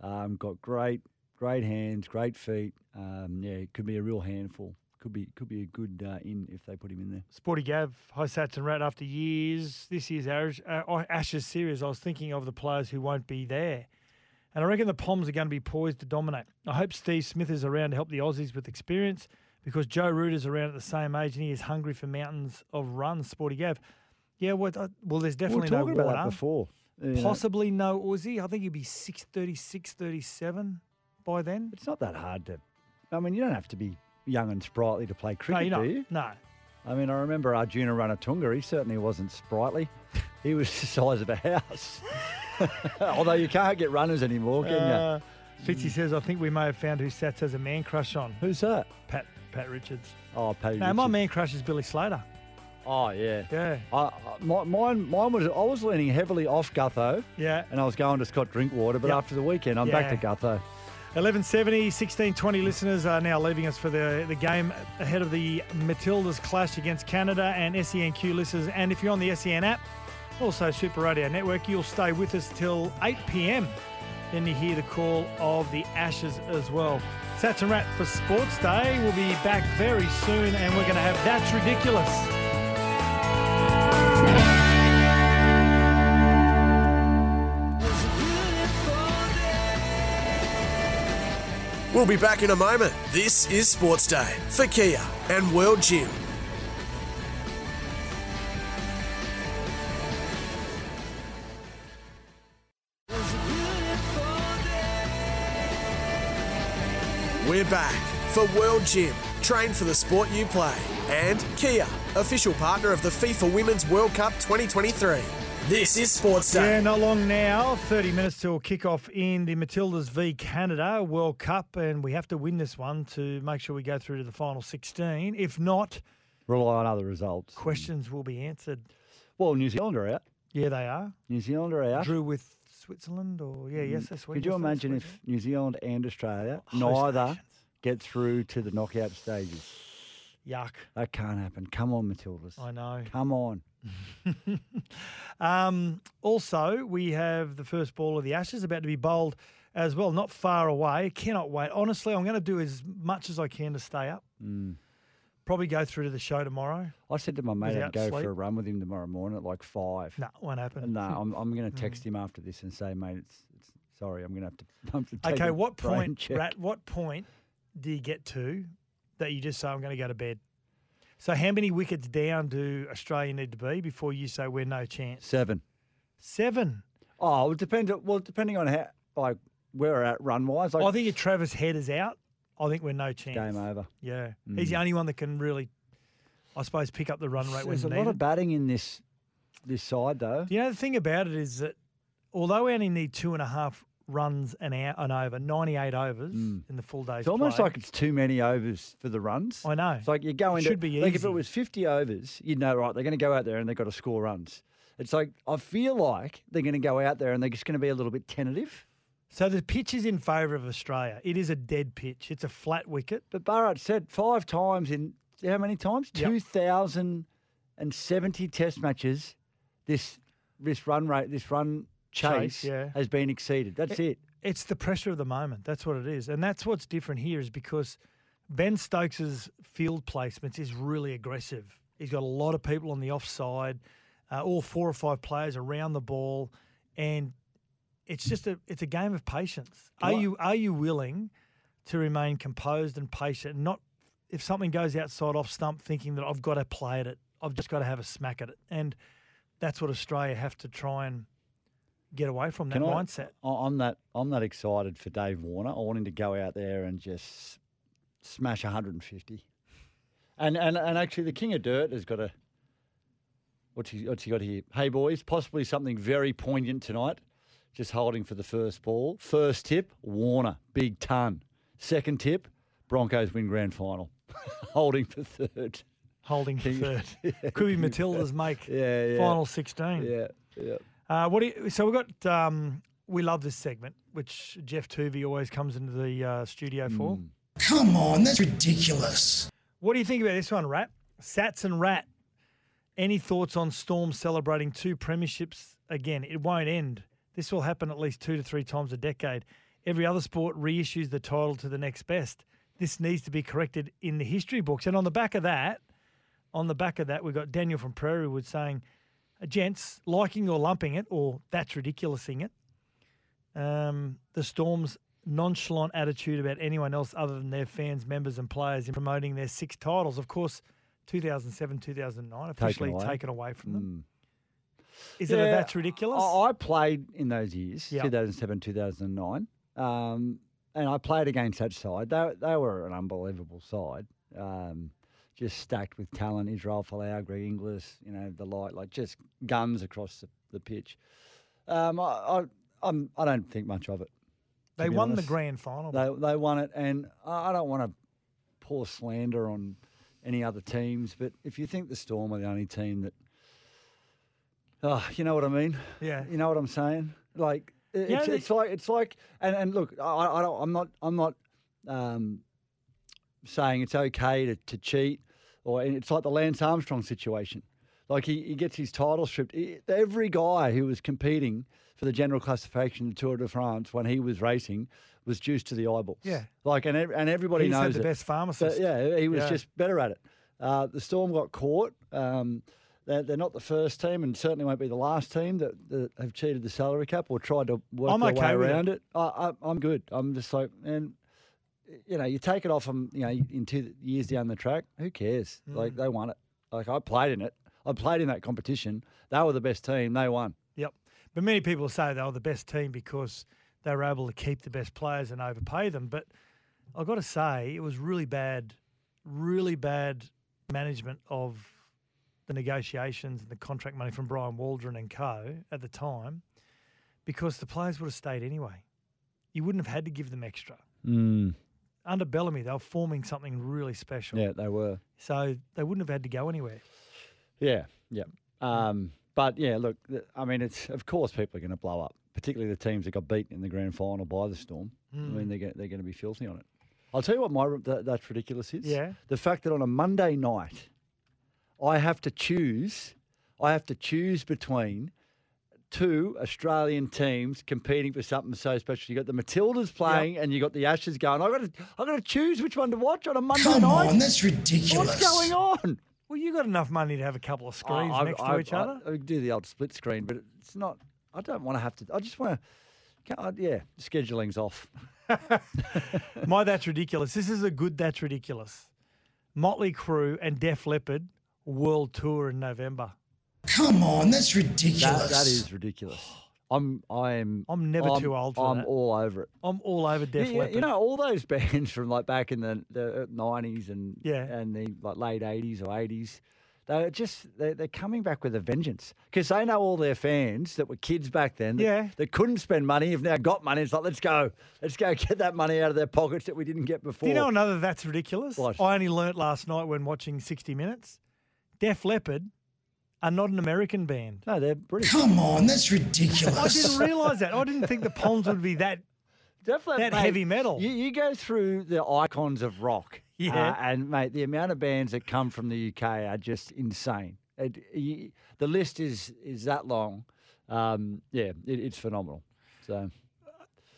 um, got great great hands, great feet. Um, yeah, it could be a real handful. Could be could be a good uh, in if they put him in there. Sporty Gav, hi Sats and Rat. After years, this year's Ash, uh, Ashes series, I was thinking of the players who won't be there. And I reckon the Poms are going to be poised to dominate. I hope Steve Smith is around to help the Aussies with experience because Joe Root is around at the same age and he is hungry for mountains of runs, Sporty Gav. Yeah, well, uh, well there's definitely we were no talking about Warner. that before. you know. Possibly no Aussie. I think he'd be 636, 37 by then. It's not that hard to. I mean, you don't have to be young and sprightly to play No, cricket, not. do you? No. I mean, I remember Arjuna Ranatunga. He certainly wasn't sprightly. He was the size of a house. Although you can't get runners anymore, can Uh, Fitzy says, I think we may have found who Sats has a man crush on. Who's that? Pat Pat Richards. you? Oh, Paddy. No, my man crush is Billy Slater. Oh yeah. Yeah. I, I, my, mine, mine was. I was leaning heavily off Gutho. Yeah. And I was going to Scott Drinkwater, but Yep. after the weekend, I'm back to Gutho. 1170, 1620 listeners are now leaving us for the, the game ahead of the Matildas clash against Canada and SENQ listeners. And if you're on the SEN app, also Super Radio Network, you'll stay with us till 8 p.m. Then you hear the call of the Ashes as well. Sats and Rat for Sports Day. We'll be back very soon and we're going to have That's Ridiculous. We'll be back in a moment. This is Sports Day for Kia and World Gym. We're back for World Gym. Train for the sport you play. And Kia, official partner of the FIFA Women's World Cup 2023. This is Sports Day. Yeah, not long now. 30 minutes till kick-off in the Matildas v Canada World Cup, and we have to win this one to make sure we go through to the final 16. If not, Rely on other results. questions will be answered. Well, New Zealand are out. Yeah, they are. New Zealand are out. Drew with Switzerland, or yeah, yes, mm. that's Could you imagine if New Zealand and Australia oh, Host neither get through to the knockout stages? Yuck. That can't happen. Come on, Matildas. I know. Come on. Um, also, we have the first ball of the Ashes about to be bowled as well, not far away. Cannot wait. Honestly, I'm going to do as much as I can to stay up. Mm. Probably go through to the show tomorrow. I said to my mate I'd go sleep. for a run with him tomorrow morning at like five. No, won't happen. No, I'm, I'm going to Mm. text him after this and say, mate, it's, it's sorry, I'm going to have to. Okay, what point. Rat, what point do you get to that you just say, I'm going to go to bed? So, how many wickets down do Australia need to be before you say we're no chance? Seven. Seven. Oh, it depends. Well, depending on how, like, where we're at run wise. Like, I think if Travis Head is out, I think we're no chance. Game over. Yeah. He's the Mm. only one that can really, I suppose, pick up the run rate there's a when lot of batting in this this side, though. You know, the thing about it is that although we only need two and a half runs an hour, an over, 98 overs in the full day's Mm. It's almost play. like it's too many overs for the runs. I know. It's like you go It into should be like if it was fifty overs, you'd know right. They're going to go out there and they've got to score runs. It's like I feel like they're going to go out there and they're just going to be a little bit tentative. So the pitch is in favour of Australia. It is a dead pitch. It's a flat wicket. But Bharat said five times in how many times? Yep. Two thousand and seventy Test matches. This this run rate, this run chase, Chase, yeah. has been exceeded. That's it. It's the pressure of the moment. That's what it is. And that's what's different here is because Ben Stokes's field placements is really aggressive. He's got a lot of people on the offside, uh, all four or five players around the ball, and it's just a it's a game of patience. Are you are you willing to remain composed and patient, and not if something goes outside off stump, thinking that I've got to play at it, I've just got to have a smack at it, and that's what Australia have to try and get away from that Can mindset. I- I'm that I'm that excited for Dave Warner. I want him to go out there and just smash 150. And and and actually, the King of Dirt has got a. What's he, what's he got here? Hey boys, possibly something very poignant tonight. Just holding for the first ball. First tip, Warner, big ton. Second tip, Broncos win grand final. holding for third. Holding for third. Yeah, Could be Matilda's make Yeah, yeah. final 16. Yeah, yeah. Uh, what do you, so we've got, um, we love this segment, which Geoff Toovey always comes into the uh, studio for. Mm. Come on, that's ridiculous. What do you think about this one, Rat? Sats and Rat. Any thoughts on Storm celebrating two premierships again? It won't end. This will happen at least two to three times a decade. Every other sport reissues the title to the next best. This needs to be corrected in the history books. And on the back of that, on the back of that, we've got Daniel from Prairiewood saying, "Uh, gents, liking or lumping it, or that's ridiculousing it. Um, the Storm's nonchalant attitude about anyone else other than their fans, members, and players in promoting their six titles. Of course, 2007, 2009, officially away. taken away from them. Mm. Is it a that's ridiculous? I, I played in those years, Yeah. 2007, 2009, um, and I played against that side. They, they were an unbelievable side, um, just stacked with talent. Israel Folau, Greg Inglis, you know, the like, like just guns across the, the pitch. Um, I, I, I'm, I don't think much of it. They won the grand final. They, they won it, and I don't want to pour slander on any other teams, but if you think the Storm are the only team that, oh, you know what I mean? Yeah. You know what I'm saying? Like it- Yeah, it's, they- it's like it's like, and, and look, I, I don't, I'm not I'm not um, saying it's okay to, to cheat, or it's like the Lance Armstrong situation. Like he, he gets his title stripped. He- every guy who was competing for the general classification of Tour de France when he was racing was juiced to the eyeballs. Yeah. Like and and everybody He's knows the it. best pharmacist. But yeah, he was Yeah. just better at it. Uh, the Storm got caught. Um, they're, they're not the first team, and certainly won't be the last team that, that have cheated the salary cap or tried to work I'm their okay way with it. around it. I, I, I'm good. I'm just like, and you know, you take it off them. You know, in two years down the track, who cares? Like Mm. they won it. Like I played in it. I played in that competition. They were the best team. They won. Yep. But many people say they were the best team because they were able to keep the best players and overpay them. But I've got to say, it was really bad, really bad management of the negotiations and the contract money from Brian Waldron and co at the time because the players would have stayed anyway. You wouldn't have had to give them extra. Mm. Under Bellamy, they were forming something really special. Yeah, they were. So they wouldn't have had to go anywhere. Yeah, yeah. Um, but yeah, look, I mean, it's of course people are going to blow up, particularly the teams that got beaten in the grand final by the Storm. I Mm. mean, they're going, they're going to be filthy on it. I'll tell you what my that, that's ridiculous is. Yeah. The fact that on a Monday night, I have to choose, I have to choose between two Australian teams competing for something so special. You got the Matildas playing, and you got the Ashes going. I got to, I got to choose which one to watch on a Monday Come night. on, that's ridiculous. What's going on? Well, you got enough money to have a couple of screens I- next I- to each I- other. I, could do the old split screen, but it's not. I don't want to have to. I just want to. Yeah, scheduling's off. My That's Ridiculous. This is a good That's Ridiculous. Motley Crue and Def Leppard World Tour in November. Come on, that's ridiculous. That, that is ridiculous. I'm. I'm. I'm never too old for it. I'm that. all over it. I'm all over Def You- you, Leppard. you know all those bands from like back in the the nineties and Yeah. and the like late eighties or eighties. They're just they're, they're coming back with a vengeance because they know all their fans that were kids back then. That, Yeah. that couldn't spend money have now got money. It's like let's go, let's go get that money out of their pockets that we didn't get before. Do you know another that's ridiculous? What? I only learnt last night when watching 60 Minutes. Def Leppard are not an American band. No, they're British. Come on, that's ridiculous. I didn't realise that. I didn't think the Poms would be that Definitely, that mate, heavy metal. You, you go through the icons of rock, Yeah. uh, and mate, the amount of bands that come from the UK are just insane. It, you, the list is is that long. Um, yeah, it, it's phenomenal. So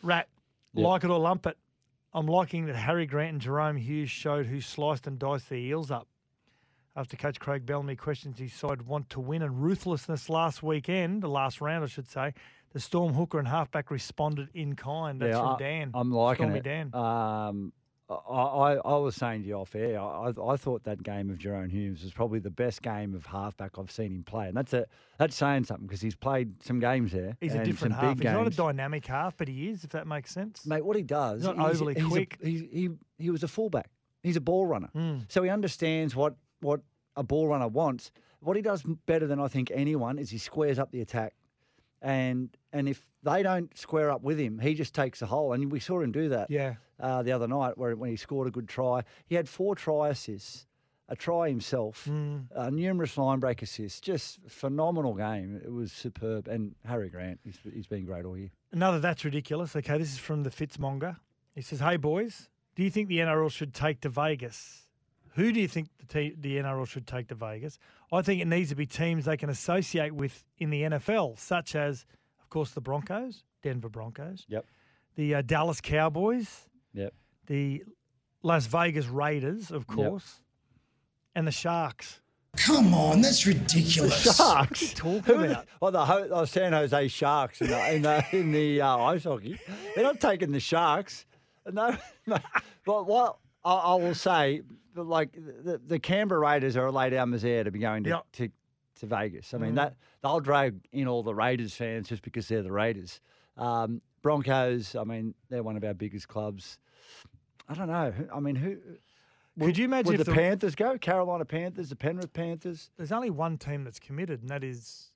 Rat, Yep. like it or lump it. I'm liking that Harry Grant and Jahrome Hughes showed who sliced and diced their eels up. After Coach Craig Bellamy questions his side want to win and ruthlessness last weekend, the last round, I should say, the Storm hooker and halfback responded in kind. That's yeah, from Dan. I'm liking Stormy it. Dan. Um, I, I, I was saying to you off air, I, I thought that game of Jahrome Hughes was probably the best game of halfback I've seen him play, and that's a that's saying something because he's played some games there. He's a different half. He's not a dynamic half, but he is, if that makes sense. Mate, what he does, He's not he's- overly he's a- quick. he's- he he was a fullback. He's a ball runner, Mm. so he understands what what a ball runner wants. What he does better than I think anyone is he squares up the attack, and and if they don't square up with him, he just takes the hole. And we saw him do that. Yeah. Uh, the other night, where when he scored a good try, he had four try assists, a try himself, Mm. uh, numerous line break assists. Just phenomenal game. It was superb. And Harry Grant, he's, he's been great all year. Another that's ridiculous. Okay, this is from the Fitzmonger. He says, "Hey boys, do you think the NRL should take to Vegas? Who do you think the te- the NRL should take to Vegas? I think it needs to be teams they can associate with in the NFL, such as, of course, the Broncos, Denver Broncos, Yep. the uh, Dallas Cowboys, Yep. the Las Vegas Raiders, of course, yep. and the Sharks. Come on, that's ridiculous. Sharks. Talk Who are about. the- Oh, the, Ho- the San Jose Sharks in the in the, in the uh, ice hockey. They're not taking the Sharks. No, no. But what I, I will say, like the, the Canberra Raiders are a lay down misère to be going to, Yep. to, to Vegas. I mean Mm. that they'll drag in all the Raiders fans just because they're the Raiders. Um, Broncos. I mean they're one of our biggest clubs. I don't know. I mean who? Could you imagine would the the- Panthers go? Carolina Panthers, the Penrith Panthers. There's only one team that's committed, and that is,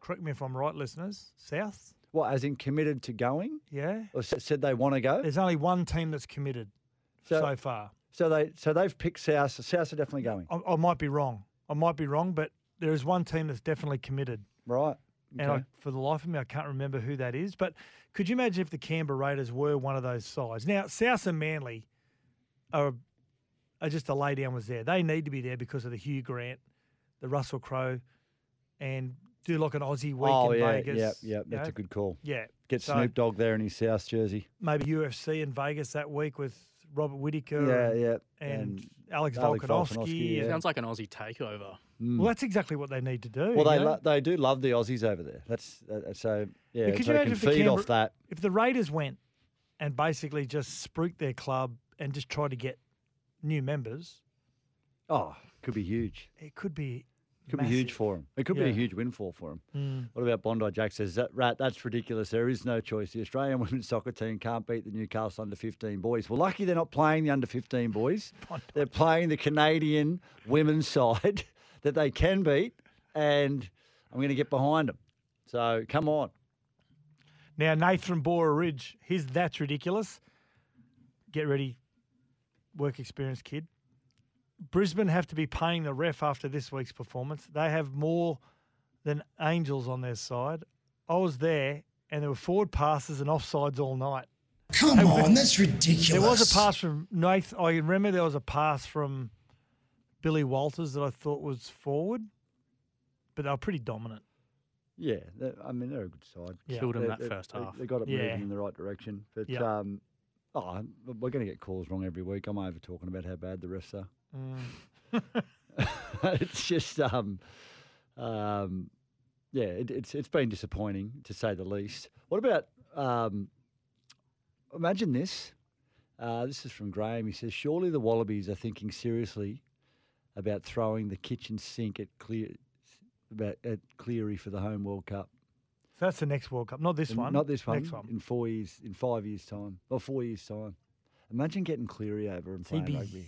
correct me if I'm right, listeners, South. What, as in committed to going? Yeah. Or said they want to go? There's only one team that's committed so, So- far. So they so they've picked South. So South are definitely going. I, I might be wrong. I might be wrong, but there is one team that's definitely committed. Right. And I, for the life of me, I can't remember who that is. But could you imagine if the Canberra Raiders were one of those sides? Now, South and Manly are, are just a lay down was there. They need to be there because of the Hugh Grant, the Russell Crowe, and do like an Aussie week oh in yeah, Vegas. yeah, yeah. That's know? a good call. Yeah. Get So- Snoop Dogg there in his South jersey. maybe UFC in Vegas that week with Robert Whitaker. Yeah, and, yeah, and, and Alex Alex Volkanovski. Volkanovski, yeah. Sounds like an Aussie takeover. Mm. Well, that's exactly what they need to do. Well, they lo- they do love the Aussies over there. That's that, so yeah. But could so you they can if the feed Canberra, off that. If the Raiders went and basically just spruiked their club and just tried to get new members, Oh, could be huge. it could be Could be huge massive. for them. It could be a huge windfall for them. Mm. What about Bondi Jack says that rat? That's ridiculous. There is no choice. The Australian women's soccer team can't beat the Newcastle under 15 boys. Well, lucky they're not playing the under 15 boys. they're playing the Canadian women's side that they can beat, and I'm going to get behind them. So come on. Now, Nathan Bora Ridge, his that's ridiculous. Get ready, work experience kid. Brisbane have to be paying the ref after this week's performance. They have more than Angels on their side. I was there, and there were forward passes and offsides all night. Come They- on, that's ridiculous. There was a pass from Nath. I remember there was a pass from Billy Walters that I thought was forward, but they were pretty dominant. Yeah, they're- I mean they're a good side. Yeah. Killed 'em They- that they- first they- half. They got it Yeah. moving in the right direction, but Yeah. um, oh, we're going to get calls wrong every week. I'm over talking about how bad the refs are. Mm. it's just um, um, yeah, it, it's it's been disappointing to say the least. What about um, imagine this? Uh, this is from Graham. He says, "Surely the Wallabies are thinking seriously about throwing the kitchen sink at clear about at Cleary for the home World Cup. So that's the next World Cup, not this And one. Not this one. Next one. In four years, in five years' time, or four years' time. Imagine getting Cleary over and playing be- rugby.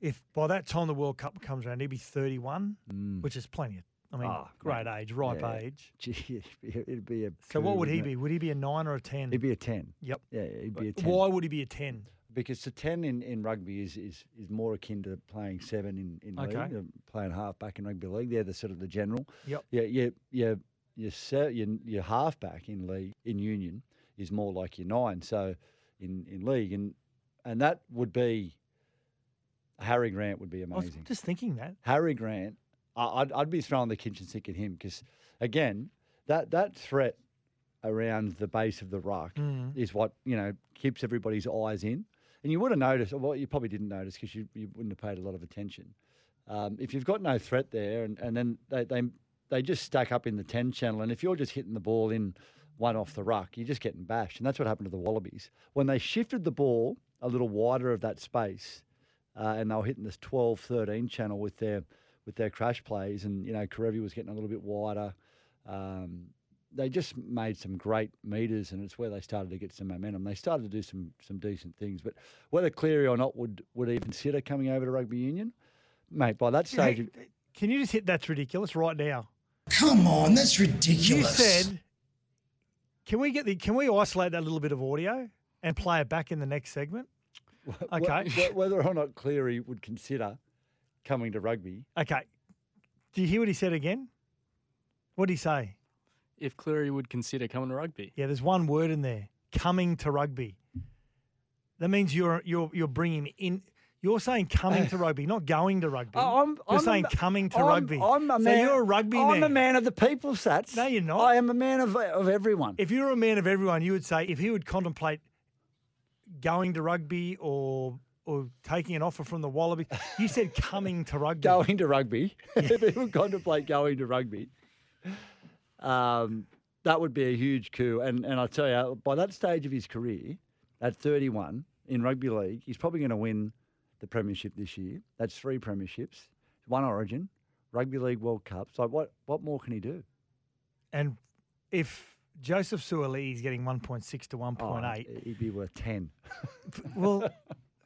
If by that time the World Cup comes around, he'd be 31, Mm. which is plenty. Of, I mean, Oh, great age, ripe Yeah. age. Gee, it'd be, a. So what would he be? Would he be a nine or a ten? He'd be a ten. Yep. Yeah, he'd be a ten. Why would he be a ten? Because the ten in, in rugby is, is is more akin to playing seven in in league, Okay. uh, playing half back in rugby league. They're the sort of the general. Yep. Yeah, yeah, yeah. Your se- your your halfback in league in union is more like your nine. So in in league and and that would be Harry Grant would be amazing. I was just thinking that. Harry Grant, I- I'd, I'd be throwing the kitchen sink at him because, again, that that threat around the base of the ruck Mm. is what you know keeps everybody's eyes in. And you would have noticed, or well, you probably didn't notice because you, you wouldn't have paid a lot of attention. Um, if you've got no threat there, and, and then they, they they just stack up in the ten channel, and if you're just hitting the ball in one off the ruck, you're just getting bashed, and that's what happened to the Wallabies when they shifted the ball a little wider of that space uh, and they were hitting this 12, 13 channel with their with their crash plays, and you know Kerevi was getting a little bit wider. Um, they just made some great meters, and it's where they started to get some momentum. They started to do some some decent things, but whether Cleary or not would would even consider coming over to rugby union, mate. By that Hey, stage, can you just hit that's ridiculous right now? Come on, that's ridiculous. You ridiculous. said, can we get the? Can we isolate that little bit of audio and play it back in the next segment? Wh- Okay. whether or not Cleary would consider coming to rugby, Okay. Do you hear what he said again? What did he say? If Cleary would consider coming to rugby. Yeah, there's one word in there. Coming to rugby. That means you're you're you're bringing him in. You're saying coming to rugby, not going to rugby. Oh, I'm, you're I'm saying ma- coming to I'm- rugby. I'm a so man. you're a rugby I'm man. a man of the people, Sats. No, you're not. I am a man of of everyone. If you were a man of everyone, you would say if he would contemplate going to rugby or or taking an offer from the Wallaby, you said coming to rugby. going to rugby, if he would contemplate going to rugby, um, that would be a huge coup. And and I tell you, by that stage of his career, at 31 in rugby league, he's probably going to win the premiership this year. That's three premierships, one Origin, rugby league World Cup. So what what more can he do? And if Joseph Suaalii is getting 1.6 to 1.8, Oh, he'd be worth 10. well,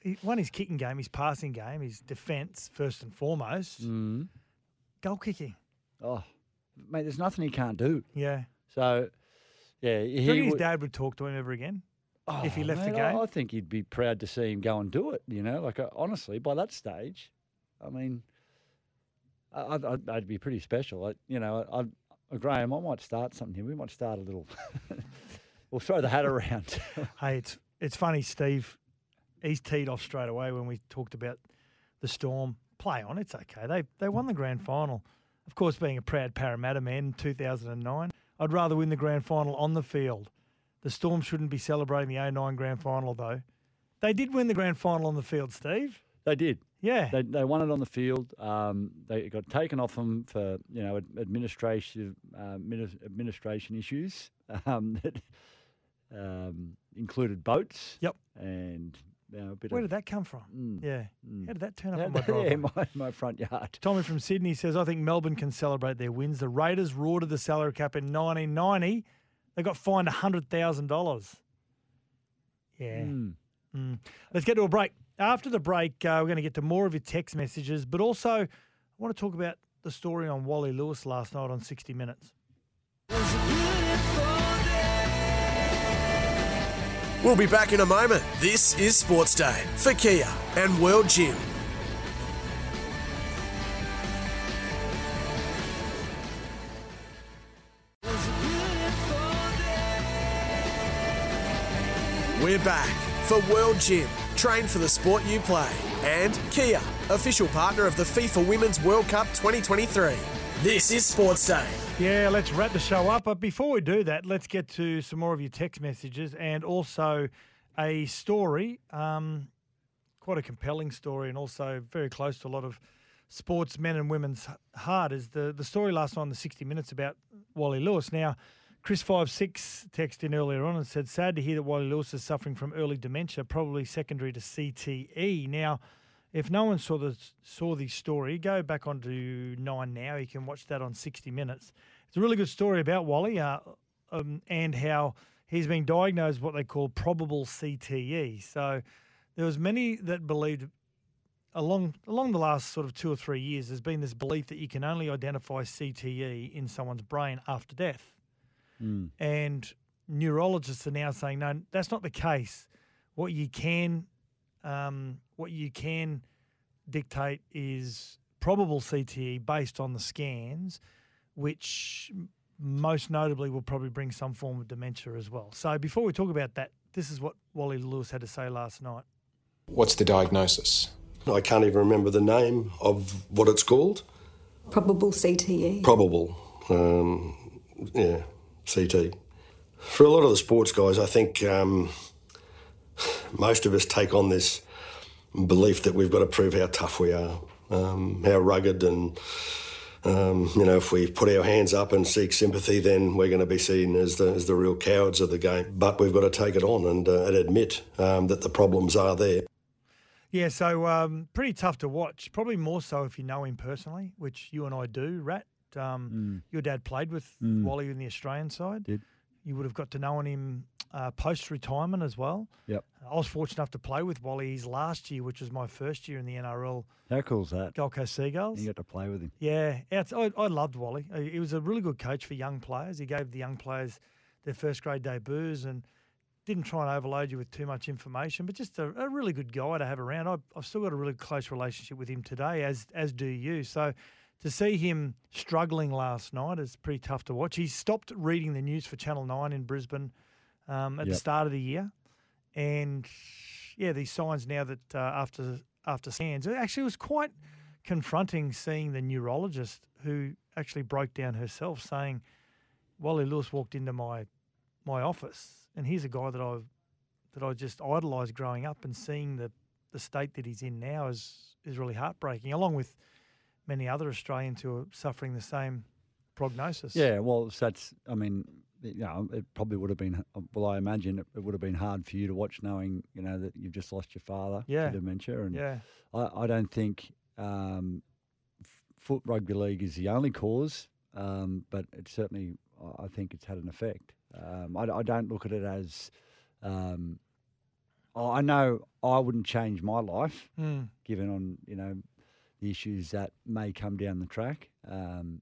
he won his kicking game, his passing game, his defence first and foremost, Mm. goal kicking. Oh, mate, there's nothing he can't do. Yeah. So, yeah, Do you he reckon his would- dad would talk to him ever again if he Oh, left the game? I, think he'd be proud to see him go and do it. You know, like uh, honestly, by that stage, I mean, I- I'd, I'd, I'd be pretty special. I, you know, I, I, Graham, I might start something here. We might start a little. we'll throw the hat around. Hey, it's it's funny, Steve. He's teed off straight away when we talked about the Storm. Play on, it's okay. They they won the grand final. Of course, being a proud Parramatta man in 2009, I'd rather win the grand final on the field. The Storm shouldn't be celebrating the 09 grand final, though. They did win the grand final on the field, Steve. they did. Yeah. They, they won it on the field. Um, they got taken off them for you know ad- administration uh, administration issues um, that um, included boats. Yep. And you know, a bit Where of did that come from? Mm, Yeah. mm. How did that turn up Yeah, on my yeah, my, my front yard. Tommy from Sydney says, I think Melbourne can celebrate their wins. The Raiders roared the salary cap in 1990. They got fined $100,000. Yeah. Mm. Mm. Let's get to a break. After the break, uh, we're going to get to more of your text messages, but also I want to talk about the story on Wally Lewis last night on 60 Minutes. We'll be back in a moment. This is Sports Day for Kia and World Gym. We're back for World Gym. Train for the sport you play. And Kia, official partner of the FIFA Women's World Cup 2023. This is Sports Day. Yeah, let's wrap the show up. But before we do that, let's get to some more of your text messages and also a story, um, quite a compelling story, and also very close to a lot of sports men and women's heart. Is the the story last night on the sixty minutes about Wally Lewis. Now, Chris five six texted in earlier on and said, "Sad to hear that Wally Lewis is suffering from early dementia, probably secondary to CTE." Now. If no one saw the saw the story, go back onto Nine now. You can watch that on sixty minutes. It's a really good story about Wally uh, um, and how he's been diagnosed what they call probable CTE. So there was many that believed along along the last sort of two or three years, there's been this belief that you can only identify CTE in someone's brain after death, Mm. and neurologists are now saying no, that's not the case. What you can, um, what you can dictate is probable CTE based on the scans, which most notably will probably bring some form of dementia as well. So before we talk about that, this is what Wally Lewis had to say last night. What's the diagnosis? I can't even remember the name of what it's called. Probable CTE. Probable, um, yeah, CT. For a lot of the sports guys, I think um, most of us take on this belief that we've got to prove how tough we are, um, how rugged, and um, you know, if we put our hands up and seek sympathy, then we're going to be seen as the, as the real cowards of the game. But we've got to take it on and, uh, and admit um, that the problems are there. Yeah, so um, pretty tough to watch. Probably more so if you know him personally, which you and I do, Rat. Um, Your dad played with Mm. Wally in the Australian side. Did. You would have got to know him uh, post retirement as well. Yep. I was fortunate enough to play with Wally his last year, which was my first year in the NRL How cool's that? Gold Coast Seagulls. You got to play with him. Yeah, I, I loved Wally. Uh, He was a really good coach for young players. He gave the young players their first grade debuts and didn't try and overload you with too much information, but just a, a really good guy to have around. I've, I've still got a really close relationship with him today, as as do you. So to see him struggling last night is pretty tough to watch. He stopped reading the news for Channel Nine in Brisbane um, at the start of the year, and yeah, these signs now that uh, after after scans, it actually was quite confronting seeing the neurologist who actually broke down herself, saying, "Wally Lewis walked into my my office, and here's a guy that I that I just idolised growing up, and seeing the the state that he's in now is is really heartbreaking, along with many other Australians who are suffering the same prognosis." Yeah, well, that's. I mean, you know, it probably would have been. Well, I imagine it, it would have been hard for you to watch, knowing you know that you've just lost your father Yeah. to dementia, and Yeah. I, I don't think um, foot rugby league is the only cause, um, but it certainly, I- think it's had an effect. Um, I, I don't look at it as. Um, I I know I wouldn't change my life, Mm. given on you know issues that may come down the track. Um,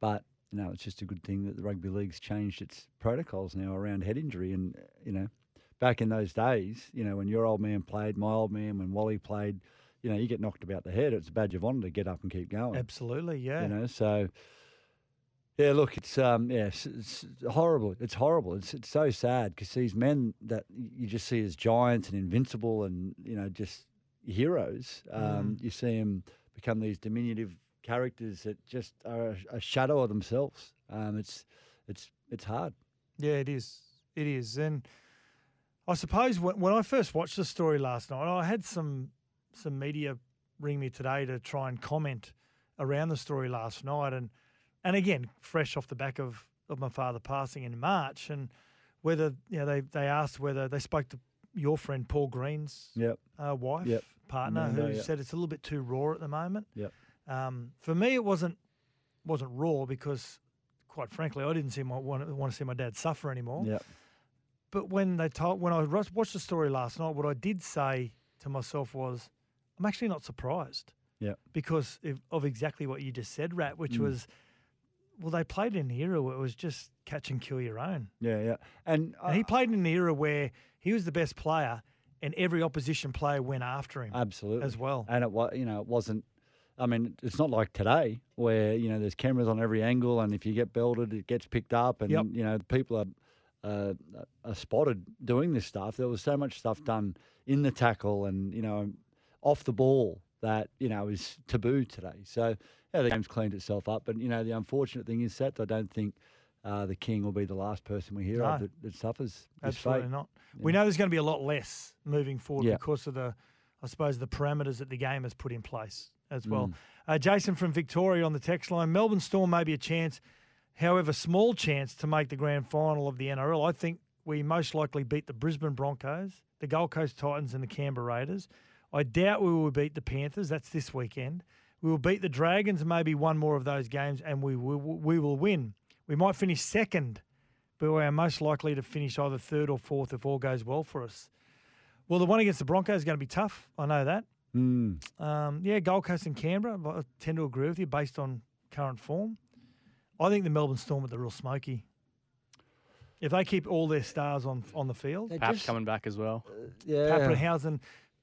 but you know, it's just a good thing that the rugby league's changed its protocols now around head injury. And you know, back in those days, you know, when your old man played, my old man, when Wally played, you know, you get knocked about the head. It's a badge of honour to get up and keep going. Absolutely, yeah. You know, so yeah, look, it's um, yeah, it's, it's horrible. It's horrible. It's it's so sad because these men that you just see as giants and invincible and you know just heroes, um, Mm. you see them become these diminutive characters that just are a, a shadow of themselves. Um, it's it's it's hard. Yeah, it is. It is. And I suppose when, when I first watched the story last night, I had some some media ring me today to try and comment around the story last night, and and again, fresh off the back of, of my father passing in March, and whether you know they they asked whether they spoke to your friend Paul Green's Yep. uh, wife Yep. Partner Amanda, who yep. said it's a little bit too raw at the moment. Yep. Um, for me, it wasn't wasn't raw because, quite frankly, I didn't see my want, want to see my dad suffer anymore. Yep. But when they told when I watched the story last night, what I did say to myself was, I'm actually not surprised Yep. because of, of exactly what you just said, Rat, which Mm. was, well, they played in an era where it was just catch and kill your own. Yeah, yeah, and, And he played in an era where he was the best player, and every opposition player went after him. Absolutely. As well. And it was, you know, it wasn't. I mean, it's not like today where you know there's cameras on every angle, and if you get belted, it gets picked up, and Yep. you know people are uh, are spotted doing this stuff. There was so much stuff done in the tackle and you know off the ball that you know is taboo today. So yeah, the game's cleaned itself up. But you know the unfortunate thing is that I don't think. Uh, the king will be the last person we hear No. of that, that suffers. this Absolutely fate. not. We know there's going to be a lot less moving forward Yeah. because of the, I suppose, the parameters that the game has put in place as well. Mm. Uh, Jason from Victoria on the text line. Melbourne Storm may be a chance, however, small chance to make the grand final of the NRL. I think we most likely beat the Brisbane Broncos, the Gold Coast Titans, and the Canberra Raiders. I doubt we will beat the Panthers. That's this weekend. We will beat the Dragons, maybe one more of those games, and we will, we will win. We might finish second, but we are most likely to finish either third or fourth if all goes well for us. Well, the one against the Broncos is going to be tough. I know that. Mm. Um, yeah, Gold Coast and Canberra. I tend to agree with you based on current form. I think the Melbourne Storm are the real smoky. If they keep all their stars on on the field, Pap's coming back as well. Yeah. Papenhuyzen,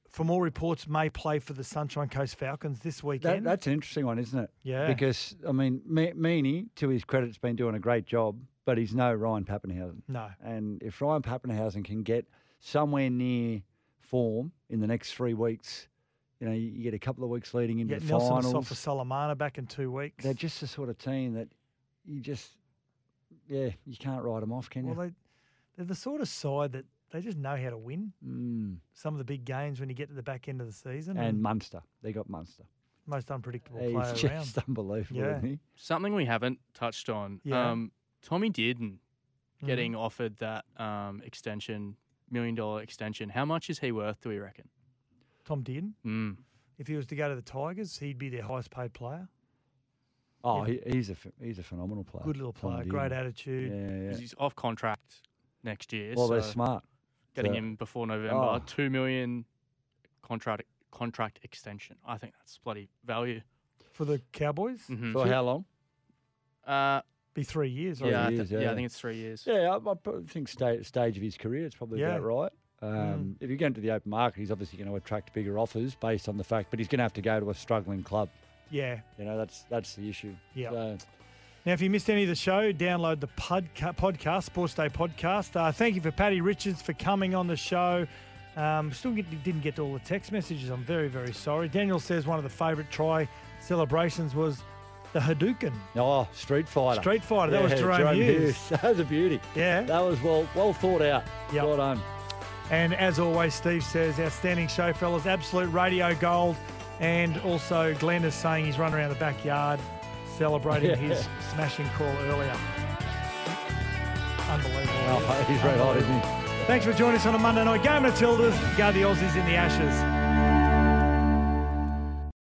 from all reports, may play for the Sunshine Coast Falcons this That, weekend. that's an interesting one, isn't it? Yeah. Because, I mean, Me- Meaney, to his credit, has been doing a great job, but he's no Ryan Papenhuyzen. No. And if Ryan Papenhuyzen can get somewhere near form in the next three weeks, you know, you, you get a couple of weeks leading into Get the Nelson finals. for Salamana back in two weeks. They're just the sort of team that you just, yeah, you can't write them off, can you? Well, they, they're the sort of side that they just know how to win Mm. some of the big games when you get to the back end of the season. And Munster, they got Munster. most unpredictable He's player just around. unbelievable, Yeah. isn't he? Something we haven't touched on. Yeah. Um, Tommy Dearden Mhm. getting offered that um, extension, million dollar extension. How much is he worth, do we reckon? Tom Dearden. Mm. If he was to go to the Tigers, he'd be their highest paid player. Oh, he, he's a he's a phenomenal player. Good little player, great attitude. Yeah, yeah. 'Cause He's off contract next year. Well, they're so smart. Getting So- him before November. Oh. Two million contract contract extension. I think that's bloody value. For the Cowboys? Mhm. For how long? Uh, Be three years. Three yeah, I years, thi- yeah, yeah. I think it's three years. Yeah, I, I think sta- stage of his career, it's probably Yeah. about right. Um, If you go into the open market, he's obviously going to attract bigger offers based on the fact, but he's going to have to go to a struggling club. Yeah. You know, that's that's the issue. Yeah. So, Now, if you missed any of the show, download the podca- podcast, Sports Day podcast. Uh, thank you for Paddy Richards for coming on the show. Um, still get, didn't get to all the text messages. I'm very, very sorry. Daniel says one of the favourite try celebrations was the Hadouken. oh, Street Fighter. Street Fighter, that was Yeah, Jahrome Hughes. That was a beauty. Yeah. That was well well thought out. Yep. Well done. And as always, Steve says, outstanding show, fellas. Absolute radio gold. And also, Glenn is saying he's run around the backyard celebrating Yeah. his smashing call earlier. Unbelievable. Oh, he's red hot, isn't he? Thanks for joining us on a Monday night. Game Matildas, go the Aussies in the Ashes.